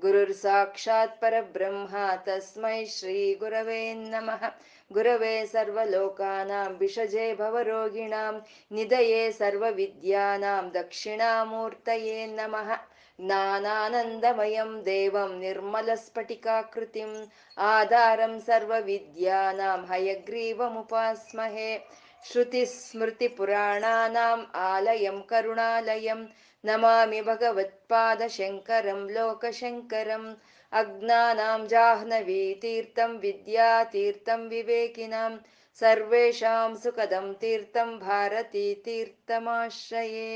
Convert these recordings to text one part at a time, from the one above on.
ಗುರುರ್ ಸಾಕ್ಷಾತ್ ಪರಬ್ರಹ್ಮ ತಸ್ಮೈ ಶ್ರೀ ಗುರವೇ ನಮಃ ಗುರವೇ ಸರ್ವಲೋಕಾನಾಂ ಭಿಷಜೆ ಭವರೋಗಿಣಾಂ ನಿಧಯೇ ಸರ್ವವಿದ್ಯಾನಾಂ ದಕ್ಷಿಣಾಮೂರ್ತಯೇ ನಮಃ ज्ञानानन्दमयं देवं, निर्मलस्फटिकाकृतिम्, आधारं सर्वविद्यानां, हयग्रीवमुपास्महे। श्रुतिस्मृतिपुराणानाम्, आलयं करुणालयं नमामि भगवत्पादशङ्करं लोकशङ्करम् अज्ञानां जाह्नवीतीर्थं विद्यातीर्थं विवेकिनां सर्वेषां सुखदं तीर्थं भारतीतीर्थमाश्रये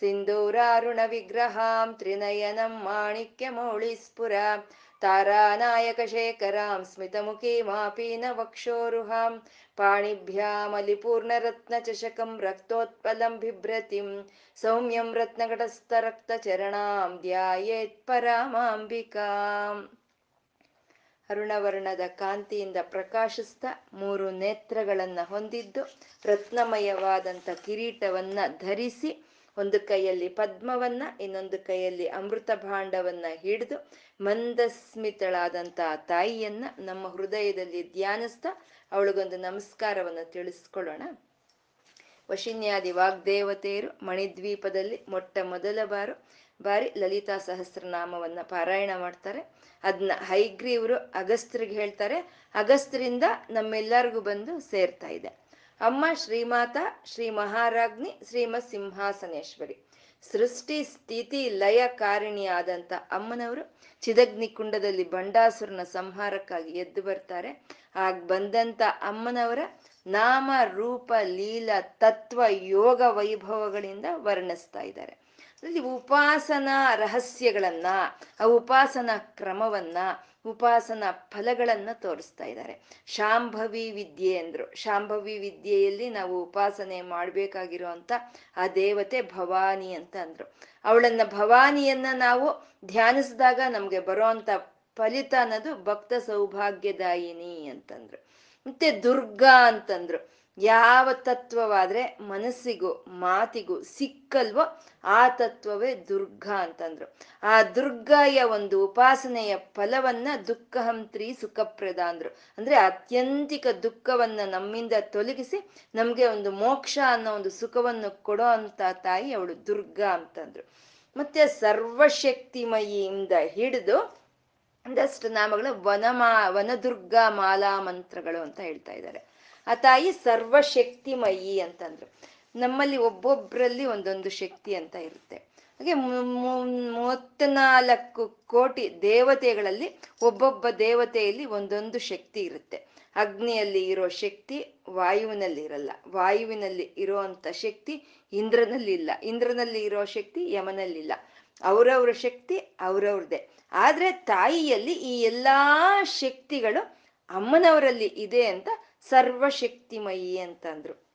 सिन्दूरारुणविग्रहां त्रिनयनं माणिक्यमौळिस्फुरा तारानायकशेखरां स्मितमुखीमापीनवक्षोरुहां पाणिभ्यामलिपूर्णरत्नचषकं रक्तोत्पलं बिभ्रतिं सौम्यं रत्नघटस्थरक्तचरणां ಧ್ಯಾಯೇತ್ ಪರಮಾಂಬಿಕಾಂ ಅರುಣವರ್ಣದ ಕಾಂತಿಯಿಂದ ಪ್ರಕಾಶಿಸ್ತಾ ಮೂರು ನೇತ್ರಗಳನ್ನ ಹೊಂದಿದ್ದು ರತ್ನಮಯವಾದಂಥ ಕಿರೀಟವನ್ನ ಧರಿಸಿ ಒಂದು ಕೈಯಲ್ಲಿ ಪದ್ಮವನ್ನ, ಇನ್ನೊಂದು ಕೈಯಲ್ಲಿ ಅಮೃತ ಭಾಂಡವನ್ನ ಹಿಡಿದು ಮಂದಸ್ಮಿತಳಾದಂಥ ತಾಯಿಯನ್ನ ನಮ್ಮ ಹೃದಯದಲ್ಲಿ ಧ್ಯಾನಿಸ್ತಾ ಅವಳಿಗೊಂದು ನಮಸ್ಕಾರವನ್ನ ತಿಳಿಸ್ಕೊಳ್ಳೋಣ. ವಶಿನ್ಯಾದಿ ವಾಗ್ದೇವತೆಯರು ಮಣಿದ್ವೀಪದಲ್ಲಿ ಮೊಟ್ಟ ಮೊದಲ ಬಾರು, ಬಾರಿ ಲಲಿತಾ ಸಹಸ್ರನಾಮವನ್ನ ಪಾರಾಯಣ ಮಾಡ್ತಾರೆ. ಅದನ್ನ ಹೈಗ್ರೀವರು ಅಗಸ್ತ್ರಿಗೆ ಹೇಳ್ತಾರೆ. ಅಗಸ್ತ್ರಿಂದ ನಮ್ಮೆಲ್ಲರಿಗೂ ಬಂದು ಸೇರ್ತಾ ಇದೆ. ಅಮ್ಮ ಶ್ರೀಮಾತ, ಶ್ರೀ ಮಹಾರಾಜ್ನಿ ಶ್ರೀಮತ್ ಸಿಂಹಾಸನೇಶ್ವರಿ ಸೃಷ್ಟಿ, ಸ್ಥಿತಿ, ಲಯ ಕಾರಿಣಿಯಾದಂಥ ಅಮ್ಮನವರು ಚಿದಗ್ನಿ ಕುಂಡದಲ್ಲಿ ಬಂಡಾಸುರನ ಸಂಹಾರಕ್ಕಾಗಿ ಎದ್ದು ಬರ್ತಾರೆ. ಆಗ ಬಂದಂತ ಅಮ್ಮನವರ ನಾಮ, ರೂಪ, ಲೀಲ, ತತ್ವ, ಯೋಗ ವೈಭವಗಳಿಂದ ವರ್ಣಿಸ್ತಾ ಇದ್ದಾರೆ. ಉಪಾಸನಾ ರಹಸ್ಯಗಳನ್ನ, ಆ ಉಪಾಸನಾ ಕ್ರಮವನ್ನ ಉಪಾಸನಾ ಫಲಗಳನ್ನ ತೋರಿಸ್ತಾ ಇದ್ದಾರೆ. ಶಾಂಭವಿ ವಿದ್ಯೆ ಅಂದ್ರು. ಶಾಂಭವಿ ವಿದ್ಯೆಯಲ್ಲಿ ನಾವು ಉಪಾಸನೆ ಮಾಡ್ಬೇಕಾಗಿರುವಂತ ಆ ದೇವತೆ ಭವಾನಿ ಅಂತ ಅಂದ್ರು. ಅವಳನ್ನ ಭವಾನಿಯನ್ನ ನಾವು ಧ್ಯಾನಿಸಿದಾಗ ನಮ್ಗೆ ಬರೋಂತ ಫಲಿತ ಅನ್ನೋದು ಭಕ್ತ ಸೌಭಾಗ್ಯದಾಯಿನಿ ಅಂತಂದ್ರು. ಮತ್ತೆ ದುರ್ಗಾ ಅಂತಂದ್ರು. ಯಾವ ತತ್ವವಾದ್ರೆ ಮನಸ್ಸಿಗೂ ಮಾತಿಗೂ ಸಿಕ್ಕಲ್ವೋ ಆ ತತ್ವವೇ ದುರ್ಗಾ ಅಂತಂದ್ರು. ಆ ದುರ್ಗಾಯ ಒಂದು ಉಪಾಸನೆಯ ಫಲವನ್ನ ದುಃಖಹಂತ್ರಿ ಸುಖಪ್ರದ ಅಂದ್ರು. ಅಂದ್ರೆ ಅತ್ಯಂತಿಕ ದುಃಖವನ್ನ ನಮ್ಮಿಂದ ತೊಲಗಿಸಿ ನಮ್ಗೆ ಒಂದು ಮೋಕ್ಷ ಅನ್ನೋ ಒಂದು ಸುಖವನ್ನು ಕೊಡೋ ಅಂತ ತಾಯಿ ಅವಳು ದುರ್ಗ ಅಂತಂದ್ರು. ಮತ್ತೆ ಸರ್ವಶಕ್ತಿಮಯಿಯಿಂದ ಹಿಡಿದು ಒಂದಷ್ಟು ನಾಮಗಳು ವನಮಾ ವನದುರ್ಗಾ ಮಾಲಾ ಮಂತ್ರಗಳು ಅಂತ ಹೇಳ್ತಾ ಇದ್ದಾರೆ. ಆ ತಾಯಿ ಸರ್ವಶಕ್ತಿಮಯಿ ಅಂತಂದ್ರು. ನಮ್ಮಲ್ಲಿ ಒಬ್ಬೊಬ್ಬರಲ್ಲಿ ಒಂದೊಂದು ಶಕ್ತಿ ಅಂತ ಇರುತ್ತೆ. ಹಾಗೆ ಮೂವತ್ನಾಲ್ಕು ಕೋಟಿ ದೇವತೆಗಳಲ್ಲಿ ಒಬ್ಬೊಬ್ಬ ದೇವತೆಯಲ್ಲಿ ಒಂದೊಂದು ಶಕ್ತಿ ಇರುತ್ತೆ. ಅಗ್ನಿಯಲ್ಲಿ ಇರೋ ಶಕ್ತಿ ವಾಯುವಿನಲ್ಲಿ ಇರಲ್ಲ. ವಾಯುವಿನಲ್ಲಿ ಇರುವಂತ ಶಕ್ತಿ ಇಂದ್ರನಲ್ಲಿ ಇಲ್ಲ. ಇಂದ್ರನಲ್ಲಿ ಇರೋ ಶಕ್ತಿ ಯಮನಲ್ಲಿಲ್ಲ ಅವರವ್ರ ಶಕ್ತಿ ಅವರವ್ರದೇ ಆದ್ರೆ ತಾಯಿಯಲ್ಲಿ ಈ ಎಲ್ಲಾ ಶಕ್ತಿಗಳು ಅಮ್ಮನವರಲ್ಲಿ ಇದೆ ಅಂತ ಸರ್ವಶಕ್ತಿಮಯಿ ಅಂತಂದ್ರು.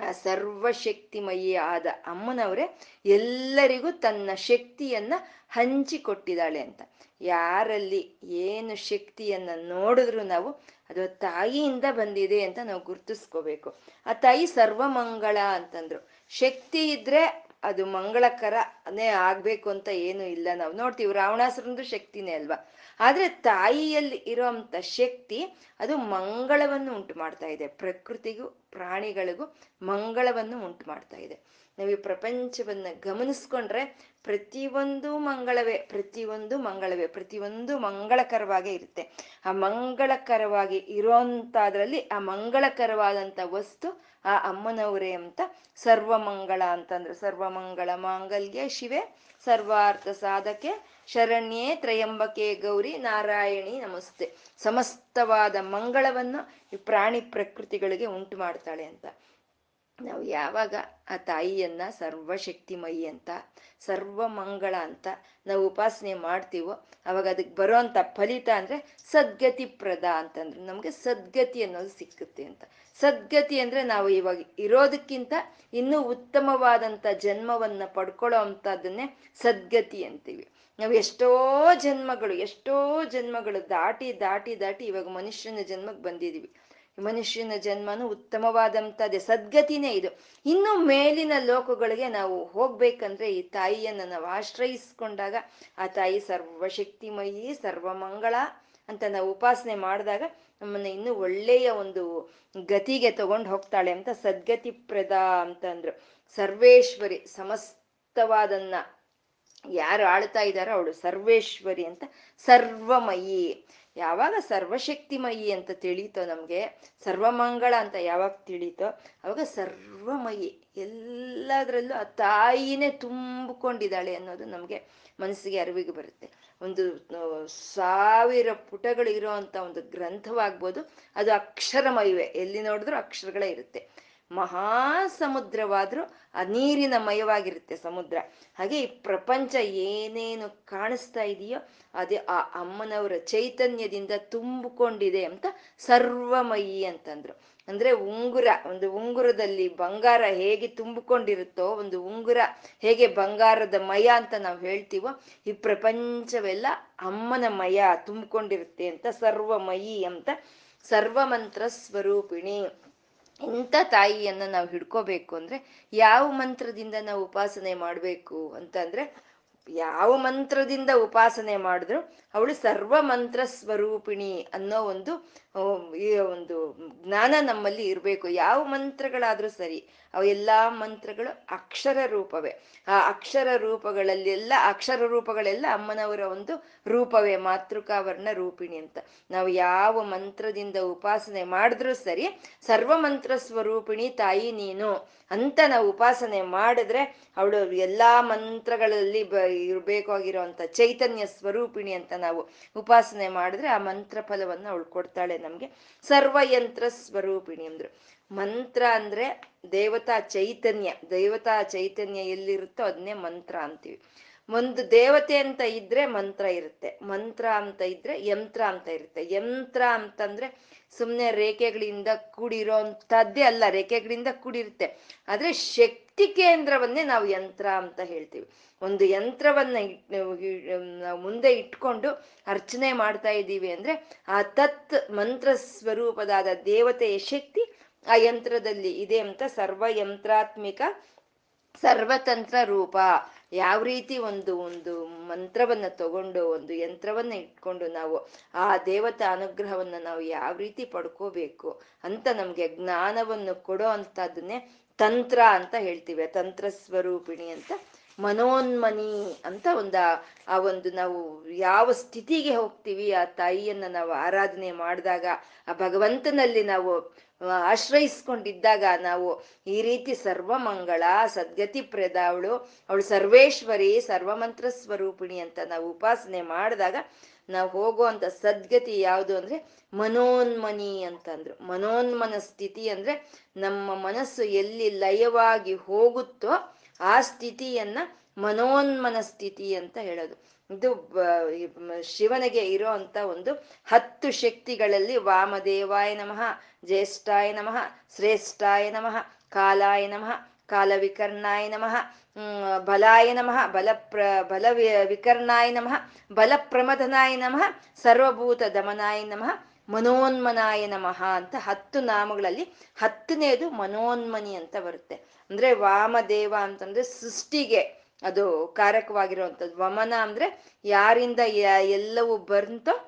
ಆ ಸರ್ವಶಕ್ತಿಮಯಿ ಆದ ಅಮ್ಮನವರೇ ಎಲ್ಲರಿಗೂ ತನ್ನ ಶಕ್ತಿಯನ್ನ ಹಂಚಿಕೊಟ್ಟಿದ್ದಾಳೆ ಅಂತ. ಯಾರಲ್ಲಿ ಏನು ಶಕ್ತಿಯನ್ನ ನೋಡಿದ್ರು ನಾವು ಅದು ತಾಯಿಯಿಂದ ಬಂದಿದೆ ಅಂತ ನಾವು ಗುರ್ತಿಸ್ಕೋಬೇಕು. ಆ ತಾಯಿ ಸರ್ವಮಂಗಳ ಅಂತಂದ್ರು. ಶಕ್ತಿ ಇದ್ರೆ ಅದು ಮಂಗಳಕರನೇ ಆಗ್ಬೇಕು ಅಂತ ಏನು ಇಲ್ಲ ನಾವು ನೋಡ್ತೀವಿ. ರಾವಣಾಸುರಂದು ಶಕ್ತಿನೇ ಅಲ್ವಾ? ಆದ್ರೆ ತಾಯಿಯಲ್ಲಿ ಇರುವಂತ ಶಕ್ತಿ ಅದು ಮಂಗಳವನ್ನು ಉಂಟು ಮಾಡ್ತಾ ಇದೆ. ಪ್ರಕೃತಿಗೂ, ಪ್ರಾಣಿಗಳಿಗೂ ಮಂಗಳವನ್ನು ಉಂಟು ಮಾಡ್ತಾ ಇದೆ. ನಾವು ಈ ಪ್ರಪಂಚವನ್ನ ಗಮನಿಸ್ಕೊಂಡ್ರೆ ಪ್ರತಿಯೊಂದು ಮಂಗಳವೇ ಪ್ರತಿಯೊಂದು ಮಂಗಳವೇ, ಪ್ರತಿಯೊಂದು ಮಂಗಳಕರವಾಗೇ ಇರುತ್ತೆ. ಆ ಮಂಗಳಕರವಾಗಿ ಇರೋಂಥದ್ರಲ್ಲಿ ಆ ಮಂಗಳಕರವಾದಂಥ ವಸ್ತು ಆ ಅಮ್ಮನವರೇ ಅಂತ ಸರ್ವಮಂಗಳ ಅಂತಂದ್ರೆ ಸರ್ವಮಂಗಳ ಮಾಂಗಲ್ಯ ಶಿವೆ, ಸರ್ವಾರ್ಥ ಸಾಧಕೆ ಶರಣ್ಯೇ ತ್ರಯಂಬಕೆ ಗೌರಿ ನಾರಾಯಣಿ ನಮಸ್ತೆ. ಸಮಸ್ತವಾದ ಮಂಗಳವನ್ನು ಈ ಪ್ರಾಣಿ ಪ್ರಕೃತಿಗಳಿಗೆ ಉಂಟು ಮಾಡ್ತಾಳೆ ಅಂತ. ನಾವು ಯಾವಾಗ ಆ ತಾಯಿಯನ್ನ ಸರ್ವಶಕ್ತಿಮಯಿ ಅಂತ, ಸರ್ವ ಮಂಗಳ ಅಂತ ನಾವು ಉಪಾಸನೆ ಮಾಡ್ತೀವೋ, ಅವಾಗ ಅದಕ್ಕೆ ಬರೋಂತ ಫಲಿತ ಅಂದ್ರೆ ಸದ್ಗತಿ ಪ್ರದ ಅಂತಂದ್ರೆ ನಮಗೆ ಸದ್ಗತಿ ಅನ್ನೋದು ಸಿಕ್ಕುತ್ತೆ ಅಂತ. ಸದ್ಗತಿ ಅಂದ್ರೆ ನಾವು ಇವಾಗ ಇರೋದಕ್ಕಿಂತ ಇನ್ನೂ ಉತ್ತಮವಾದಂಥ ಜನ್ಮವನ್ನ ಪಡ್ಕೊಳ್ಳೋ ಅಂಥದ್ದನ್ನೇ ಸದ್ಗತಿ ಅಂತೀವಿ. ನಾವು ಎಷ್ಟೋ ಜನ್ಮಗಳು ಎಷ್ಟೋ ಜನ್ಮಗಳು ದಾಟಿ ದಾಟಿ ದಾಟಿ ಇವಾಗ ಮನುಷ್ಯನ ಜನ್ಮಕ್ಕೆ ಬಂದಿದೀವಿ ಮನುಷ್ಯನ ಜನ್ಮನು ಉತ್ತಮವಾದಂಥದ್ದೇ, ಸದ್ಗತಿನೇ ಇದು. ಇನ್ನು ಮೇಲಿನ ಲೋಕಗಳಿಗೆ ನಾವು ಹೋಗ್ಬೇಕಂದ್ರೆ ಈ ತಾಯಿಯನ್ನ ನಾವು ಆಶ್ರಯಿಸ್ಕೊಂಡಾಗ, ಆ ತಾಯಿ ಸರ್ವಶಕ್ತಿಮಯಿ, ಸರ್ವಮಂಗಳ ಅಂತ ನಾವು ಉಪಾಸನೆ ಮಾಡಿದಾಗ ನಮ್ಮನ್ನ ಇನ್ನು ಒಳ್ಳೆಯ ಒಂದು ಗತಿಗೆ ತಗೊಂಡು ಹೋಗ್ತಾಳೆ ಅಂತ ಸದ್ಗತಿ ಪ್ರದ ಅಂತಂದ್ರು. ಸರ್ವೇಶ್ವರಿ, ಸಮಸ್ತವಾದನ್ನ ಯಾರು ಆಳ್ತಾ ಇದ್ದಾರೋ ಅವಳು ಸರ್ವೇಶ್ವರಿ ಅಂತ, ಸರ್ವಮಯಿ. ಯಾವಾಗ ಸರ್ವಶಕ್ತಿಮಯಿ ಅಂತ ತಿಳೀತೋ ನಮಗೆ, ಸರ್ವಮಂಗಳ ಅಂತ ಯಾವಾಗ ತಿಳೀತೋ ಅವಾಗ ಸರ್ವಮಯಿ. ಎಲ್ಲದರಲ್ಲೂ ಆ ತಾಯಿನೇ ತುಂಬಿಕೊಂಡಿದ್ದಾಳೆ ಅನ್ನೋದು ನಮಗೆ ಮನಸ್ಸಿಗೆ ಅರಿವಿಗೆ ಬರುತ್ತೆ. ಒಂದು ಸಾವಿರ ಪುಟಗಳಿರೋ ಅಂತ ಒಂದು ಗ್ರಂಥವಾಗ್ಬೋದು, ಅದು ಅಕ್ಷರಮಯವೇ. ಎಲ್ಲಿ ನೋಡಿದ್ರೂ ಅಕ್ಷರಗಳೇ ಇರುತ್ತೆ. ಮಹಾ ಸಮುದ್ರವಾದ್ರೂ ಆ ನೀರಿನ ಮಯವಾಗಿರುತ್ತೆ ಸಮುದ್ರ. ಹಾಗೆ ಈ ಪ್ರಪಂಚ ಏನೇನು ಕಾಣಿಸ್ತಾ ಇದೆಯೋ ಅದೇ ಆ ಅಮ್ಮನವರ ಚೈತನ್ಯದಿಂದ ತುಂಬಿಕೊಂಡಿದೆ ಅಂತ ಸರ್ವಮಯಿ ಅಂತಂದ್ರು. ಅಂದ್ರೆ ಉಂಗುರ, ಒಂದು ಉಂಗುರದಲ್ಲಿ ಬಂಗಾರ ಹೇಗೆ ತುಂಬಿಕೊಂಡಿರುತ್ತೋ, ಒಂದು ಉಂಗುರ ಹೇಗೆ ಬಂಗಾರದ ಮಯ ಅಂತ ನಾವು ಹೇಳ್ತೀವೋ, ಈ ಪ್ರಪಂಚವೆಲ್ಲ ಅಮ್ಮನ ಮಯ ತುಂಬಿಕೊಂಡಿರುತ್ತೆ ಅಂತ ಸರ್ವಮಯಿ ಅಂತ ಸರ್ವಮಂತ್ರ ಸ್ವರೂಪಿಣಿ. ಇಂಥ ತಾಯಿಯನ್ನು ನಾವು ಹಿಡ್ಕೋಬೇಕು ಅಂದ್ರೆ ಯಾವ ಮಂತ್ರದಿಂದ ನಾವು ಉಪಾಸನೆ ಮಾಡಬೇಕು ಅಂತಂದರೆ ಯಾವ ಮಂತ್ರದಿಂದ ಉಪಾಸನೆ ಮಾಡಿದ್ರು ಅವಳು ಸರ್ವ ಮಂತ್ರ ಸ್ವರೂಪಿಣಿ ಅನ್ನೋ ಒಂದು ಈ ಒಂದು ಜ್ಞಾನ ನಮ್ಮಲ್ಲಿ ಇರಬೇಕು. ಯಾವ ಮಂತ್ರಗಳಾದ್ರೂ ಸರಿ. ಅವು ಎಲ್ಲಾ ಮಂತ್ರಗಳು ಅಕ್ಷರ ರೂಪವೇ. ಆ ಅಕ್ಷರ ರೂಪಗಳಲ್ಲೆಲ್ಲ, ಅಕ್ಷರ ರೂಪಗಳೆಲ್ಲ ಅಮ್ಮನವರ ಒಂದು ರೂಪವೇ, ಮಾತೃಕಾವರ್ಣ ರೂಪಿಣಿ ಅಂತ. ನಾವು ಯಾವ ಮಂತ್ರದಿಂದ ಉಪಾಸನೆ ಮಾಡಿದ್ರೂ ಸರಿ, ಸರ್ವ ಮಂತ್ರ ಸ್ವರೂಪಿಣಿ ತಾಯಿ ನೀನು ಅಂತ ನಾವು ಉಪಾಸನೆ ಮಾಡಿದ್ರೆ ಅವಳು ಎಲ್ಲಾ ಮಂತ್ರಗಳಲ್ಲಿ ಬ ಇರಬೇಕಾಗಿರೋಂಥ ಚೈತನ್ಯ ಸ್ವರೂಪಿಣಿ ಅಂತ ನಾವು ಉಪಾಸನೆ ಮಾಡಿದ್ರೆ ಆ ಮಂತ್ರ ಫಲವನ್ನು ಅವಳು ಕೊಡ್ತಾಳೆ ನಮ್ಗೆ. ಸರ್ವಯಂತ್ರ ಸ್ವರೂಪಿಣಿ ಅಂದ್ರು. ಮಂತ್ರ ಅಂದ್ರೆ ದೇವತಾ ಚೈತನ್ಯ. ದೇವತಾ ಚೈತನ್ಯ ಎಲ್ಲಿರುತ್ತೋ ಅದನ್ನೇ ಮಂತ್ರ ಅಂತೀವಿ. ಒಂದು ದೇವತೆ ಅಂತ ಇದ್ರೆ ಮಂತ್ರ ಇರುತ್ತೆ. ಮಂತ್ರ ಅಂತ ಇದ್ರೆ ಯಂತ್ರ ಅಂತ ಇರುತ್ತೆ. ಯಂತ್ರ ಅಂತಂದ್ರೆ ಸುಮ್ಮನೆ ರೇಖೆಗಳಿಂದ ಕೂಡಿರೋ ಅಂತದ್ದೇ ಅಲ್ಲ, ರೇಖೆಗಳಿಂದ ಕೂಡಿರುತ್ತೆ. ಆದ್ರೆ ಶಕ್ತಿ ಕೇಂದ್ರವನ್ನೇ ನಾವು ಯಂತ್ರ ಅಂತ ಹೇಳ್ತೀವಿ. ಒಂದು ಯಂತ್ರವನ್ನ ಮುಂದೆ ಇಟ್ಕೊಂಡು ಅರ್ಚನೆ ಮಾಡ್ತಾ ಇದ್ದೀವಿ ಅಂದ್ರೆ ಆ ತತ್ ಮಂತ್ರ ಸ್ವರೂಪದಾದ ದೇವತೆಯ ಶಕ್ತಿ ಆ ಯಂತ್ರದಲ್ಲಿ ಇದೆ ಅಂತ ಸರ್ವ ಯಂತ್ರಾತ್ಮಿಕ ಸರ್ವತಂತ್ರ ರೂಪ. ಯಾವ ರೀತಿ ಒಂದು ಒಂದು ಮಂತ್ರವನ್ನ ತಗೊಂಡು, ಒಂದು ಯಂತ್ರವನ್ನ ಇಟ್ಕೊಂಡು ನಾವು ಆ ದೇವತಾ ಅನುಗ್ರಹವನ್ನ ನಾವು ಯಾವ ರೀತಿ ಪಡ್ಕೋಬೇಕು ಅಂತ ನಮ್ಗೆ ಜ್ಞಾನವನ್ನು ಕೊಡೋ ಅಂತದನ್ನೇ ತಂತ್ರ ಅಂತ ಹೇಳ್ತೀವಿ. ತಂತ್ರ ಸ್ವರೂಪಿಣಿ ಅಂತ, ಮನೋನ್ಮನಿ ಅಂತ ಒಂದು ಆ ಒಂದು ನಾವು ಯಾವ ಸ್ಥಿತಿಗೆ ಹೋಗ್ತೀವಿ, ಆ ತಾಯಿಯನ್ನ ನಾವು ಆರಾಧನೆ ಮಾಡಿದಾಗ, ಆ ಭಗವಂತನಲ್ಲಿ ನಾವು ಆಶ್ರಯಿಸ್ಕೊಂಡಿದ್ದಾಗ ನಾವು ಈ ರೀತಿ ಸರ್ವಮಂಗಳ, ಸದ್ಗತಿ ಪ್ರದ ಅವಳು ಅವಳು ಸರ್ವೇಶ್ವರಿ ಸರ್ವಮಂತ್ರ ಸ್ವರೂಪಿಣಿ ಅಂತ ನಾವು ಉಪಾಸನೆ ಮಾಡಿದಾಗ ನಾವು ಹೋಗುವಂತ ಸದ್ಗತಿ ಯಾವುದು ಅಂದ್ರೆ ಮನೋನ್ಮನಿ ಅಂತಂದ್ರು. ಮನೋನ್ಮನ ಸ್ಥಿತಿ ಅಂದ್ರೆ ನಮ್ಮ ಮನಸ್ಸು ಎಲ್ಲಿ ಲಯವಾಗಿ ಹೋಗುತ್ತೋ ಆ ಸ್ಥಿತಿಯನ್ನ ಮನೋನ್ಮನ ಸ್ಥಿತಿ ಅಂತ ಹೇಳೋದು. ಇದು ಶಿವನಿಗೆ ಇರೋ ಅಂತ ಒಂದು ಹತ್ತು ಶಕ್ತಿಗಳಲ್ಲಿ ವಾಮದೇವಾಯ ನಮಃ, ಜ್ಯೇಷ್ಠಾಯ ನಮಃ, ಶ್ರೇಷ್ಠಾಯ ನಮಃ, ಕಾಲಾಯ ನಮಃ, ಕಾಲವಿಕರ್ಣಾಯ ನಮಃ ಬಲಾಯ ನಮಃ ಬಲ ಪ್ರ ಬಲ ವಿಕರ್ಣಾಯ ನಮಃ ಬಲ ಪ್ರಮದನಾಯ ನಮಃ, ಸರ್ವಭೂತ ದಮನಾಯ ನಮಃ, ಮನೋನ್ಮನಾಯ ನಮಃ ಅಂತ ಹತ್ತು ನಾಮಗಳಲ್ಲಿ ಹತ್ತನೇದು ಮನೋನ್ಮನಿ ಅಂತ ಬರುತ್ತೆ. ಅಂದ್ರೆ ವಾಮದೇವ ಅಂತಂದ್ರೆ ಸೃಷ್ಟಿಗೆ. ಅದು ಕಾರಕವಾಗಿರುವಂಥದ್ದು. ವಮನ ಅಂದ್ರೆ ಯಾರಿಂದ ಎಲ್ಲವೂ ಬಂತೋ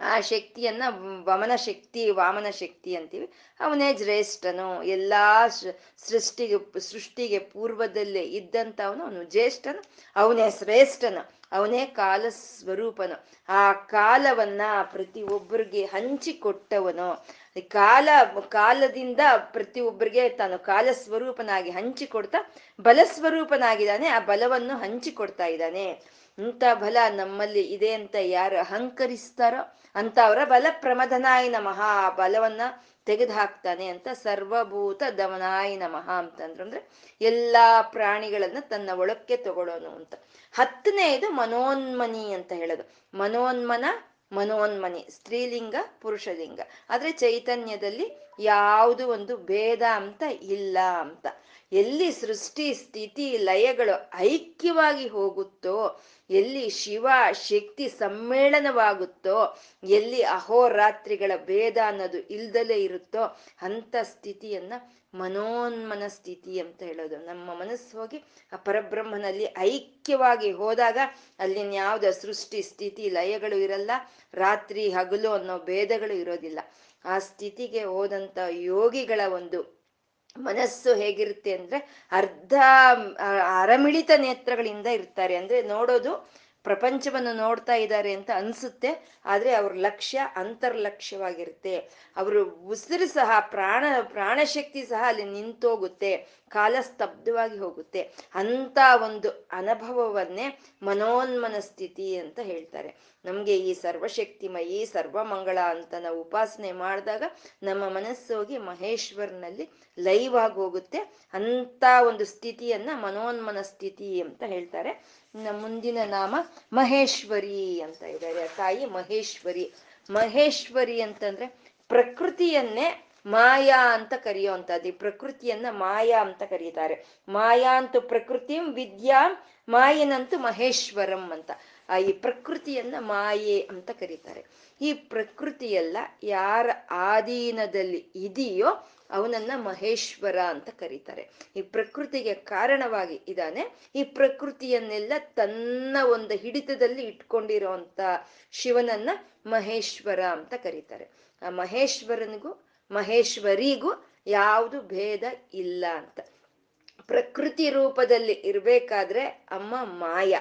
ಆ ಶಕ್ತಿಯನ್ನ ವಮನ ಶಕ್ತಿ, ವಾಮನ ಶಕ್ತಿ ಅಂತೀವಿ. ಅವನೇ ಜ್ಯೇಷ್ಠನು ಎಲ್ಲಾ ಸೃಷ್ಟಿಗೆ ಸೃಷ್ಟಿಗೆ ಪೂರ್ವದಲ್ಲೇ ಇದ್ದಂತ ಅವನು ಜ್ಯೇಷ್ಠನು. ಅವನೇ ಶ್ರೇಷ್ಠನು. ಅವನೇ ಕಾಲ ಸ್ವರೂಪನು. ಆ ಕಾಲವನ್ನ ಪ್ರತಿ ಒಬ್ಬರಿಗೆ ಹಂಚಿಕೊಟ್ಟವನು. ಕಾಲ, ಕಾಲದಿಂದ ಪ್ರತಿಯೊಬ್ಬರಿಗೆ ತಾನು ಕಾಲ ಸ್ವರೂಪನಾಗಿ ಹಂಚಿಕೊಡ್ತಾ, ಬಲ ಸ್ವರೂಪನಾಗಿದ್ದಾನೆ, ಆ ಬಲವನ್ನು ಹಂಚಿಕೊಡ್ತಾ ಇದ್ದಾನೆ. ಇಂಥ ಬಲ ನಮ್ಮಲ್ಲಿ ಇದೆ ಅಂತ ಯಾರು ಅಹಂಕರಿಸ್ತಾರೋ ಅಂತ ಅವರ ಬಲ ಪ್ರಮದನಾಯ ನಮಃ, ಆ ಬಲವನ್ನ ತೆಗೆದು ಹಾಕ್ತಾನೆ ಅಂತ ಸರ್ವಭೂತ ದಮನಾಯ ನಮಃ ಅಂತಂದ್ರು ಅಂದ್ರೆ ಎಲ್ಲಾ ಪ್ರಾಣಿಗಳನ್ನ ತನ್ನ ಒಳಕ್ಕೆ ತಗೊಳ್ಳೋನು ಅಂತ. ಹತ್ತನೇದು ಮನೋನ್ಮನಿ ಅಂತ ಹೇಳೋದು. ಮನೋನ್ಮನ ಮನೋನ್ಮನಿ, ಸ್ತ್ರೀಲಿಂಗ, ಪುರುಷಲಿಂಗ. ಆದ್ರೆ ಚೈತನ್ಯದಲ್ಲಿ ಯಾವುದು ಒಂದು ಭೇದ ಅಂತ ಇಲ್ಲ ಅಂತ. ಎಲ್ಲಿ ಸೃಷ್ಟಿ, ಸ್ಥಿತಿ, ಲಯಗಳು ಐಕ್ಯವಾಗಿ ಹೋಗುತ್ತೋ, ಎಲ್ಲಿ ಶಿವ, ಶಕ್ತಿ ಸಮ್ಮೇಳನವಾಗುತ್ತೋ, ಎಲ್ಲಿ ಅಹೋರಾತ್ರಿಗಳ ಭೇದ ಅನ್ನೋದು ಇಲ್ದಲೇ ಇರುತ್ತೋ, ಅಂತ ಸ್ಥಿತಿಯನ್ನ ಮನೋನ್ಮನ ಸ್ಥಿತಿ ಅಂತ ಹೇಳೋದು. ನಮ್ಮ ಮನಸ್ಸು ಹೋಗಿ ಆ ಪರಬ್ರಹ್ಮನಲ್ಲಿ ಐಕ್ಯವಾಗಿ ಹೋದಾಗ ಅಲ್ಲಿನ ಯಾವ್ದ ಸೃಷ್ಟಿ, ಸ್ಥಿತಿ, ಲಯಗಳು ಇರಲ್ಲ, ರಾತ್ರಿ ಹಗಲು ಅನ್ನೋ ಭೇದಗಳು ಇರೋದಿಲ್ಲ. ಆ ಸ್ಥಿತಿಗೆ ಹೋದಂತ ಯೋಗಿಗಳ ಒಂದು ಮನಸ್ಸು ಹೇಗಿರುತ್ತೆ ಅಂದ್ರೆ ಅರ್ಧ ಅರಮಿಳಿತ ನೇತ್ರಗಳಿಂದ ಇರ್ತಾರೆ. ಅಂದ್ರೆ ನೋಡೋದು ಪ್ರಪಂಚವನ್ನು ನೋಡ್ತಾ ಇದ್ದಾರೆ ಅಂತ ಅನ್ಸುತ್ತೆ, ಆದ್ರೆ ಅವ್ರ ಲಕ್ಷ್ಯ ಅಂತರ್ಲಕ್ಷ್ಯವಾಗಿರುತ್ತೆ. ಅವರು ಉಸಿರು ಸಹ, ಪ್ರಾಣ, ಪ್ರಾಣಶಕ್ತಿ ಸಹ ಅಲ್ಲಿ ನಿಂತೋಗುತ್ತೆ, ಕಾಲ ಸ್ತಬ್ಧವಾಗಿ ಹೋಗುತ್ತೆ. ಅಂತ ಒಂದು ಅನುಭವವನ್ನೇ ಮನೋನ್ಮನ ಸ್ಥಿತಿ ಅಂತ ಹೇಳ್ತಾರೆ. ನಮ್ಗೆ ಈ ಸರ್ವಶಕ್ತಿಮಯಿ, ಸರ್ವಮಂಗಳ ಅಂತ ನಾವು ಉಪಾಸನೆ ಮಾಡಿದಾಗ ನಮ್ಮ ಮನಸ್ಸೋಗಿ ಮಹೇಶ್ವರ್ನಲ್ಲಿ ಲೈವ್ ಆಗಿ ಹೋಗುತ್ತೆ. ಅಂತ ಒಂದು ಸ್ಥಿತಿಯನ್ನ ಮನೋನ್ಮನ ಸ್ಥಿತಿ ಅಂತ ಹೇಳ್ತಾರೆ. ಮುಂದಿನ ನಾಮ ಮಹೇಶ್ವರಿ ಅಂತ ಇದ್ದಾರೆ. ತಾಯಿ ಮಹೇಶ್ವರಿ. ಮಹೇಶ್ವರಿ ಅಂತಂದ್ರೆ ಪ್ರಕೃತಿಯನ್ನೇ ಮಾಯಾ ಅಂತ ಕರೆಯುವಂಥದ್ದು. ಈ ಪ್ರಕೃತಿಯನ್ನ ಮಾಯಾ ಅಂತ ಕರೀತಾರೆ. ಮಾಯಾ ಅಂತೂ ಪ್ರಕೃತಿ ವಿದ್ಯಾ, ಮಾಯನಂತೂ ಮಹೇಶ್ವರಂ ಅಂತ. ಆ ಈ ಪ್ರಕೃತಿಯನ್ನ ಮಾಯೆ ಅಂತ ಕರೀತಾರೆ. ಈ ಪ್ರಕೃತಿಯೆಲ್ಲ ಯಾರ ಆಧೀನದಲ್ಲಿ ಇದೆಯೋ ಅವನನ್ನ ಮಹೇಶ್ವರ ಅಂತ ಕರೀತಾರೆ. ಈ ಪ್ರಕೃತಿಗೆ ಕಾರಣವಾಗಿ ಇದ್ದಾನೆ. ಈ ಪ್ರಕೃತಿಯನ್ನೆಲ್ಲ ತನ್ನ ಒಂದು ಹಿಡಿತದಲ್ಲಿ ಇಟ್ಕೊಂಡಿರೋಂತ ಶಿವನನ್ನ ಮಹೇಶ್ವರ ಅಂತ ಕರೀತಾರೆ. ಆ ಮಹೇಶ್ವರನಿಗೂ, ಮಹೇಶ್ವರಿಗೂ ಯಾವುದು ಭೇದ ಇಲ್ಲ ಅಂತ. ಪ್ರಕೃತಿ ರೂಪದಲ್ಲಿ ಇರ್ಬೇಕಾದ್ರೆ ಅಮ್ಮ ಮಾಯ.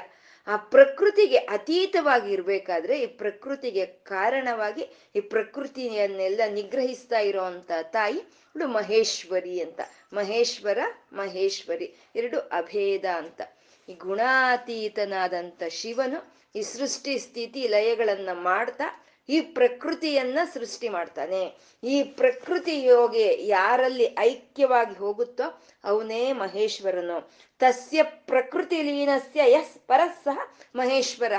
ಆ ಪ್ರಕೃತಿಗೆ ಅತೀತವಾಗಿ ಇರ್ಬೇಕಾದ್ರೆ ಈ ಪ್ರಕೃತಿಗೆ ಕಾರಣವಾಗಿ ಈ ಪ್ರಕೃತಿಯನ್ನೆಲ್ಲ ನಿಗ್ರಹಿಸ್ತಾ ಇರೋವಂಥ ತಾಯಿ ಇವಳು ಮಹೇಶ್ವರಿ ಅಂತ. ಮಹೇಶ್ವರ, ಮಹೇಶ್ವರಿ ಎರಡು ಅಭೇದ ಅಂತ. ಈ ಗುಣಾತೀತನಾದಂಥ ಶಿವನು ಈ ಸೃಷ್ಟಿ ಸ್ಥಿತಿ ಲಯಗಳನ್ನ ಮಾಡ್ತಾ ಈ ಪ್ರಕೃತಿಯನ್ನ ಸೃಷ್ಟಿ ಮಾಡ್ತಾನೆ. ಈ ಪ್ರಕೃತಿ ಯೋಗಿ ಯಾರಲ್ಲಿ ಐಕ್ಯವಾಗಿ ಹೋಗುತ್ತೋ ಅವನೇ ಮಹೇಶ್ವರನು. ತಸ್ಯ ಪ್ರಕೃತಿ ಲೀನಸ್ಯ ಯಸ್ ಪರಸ್ಸಹ ಮಹೇಶ್ವರ.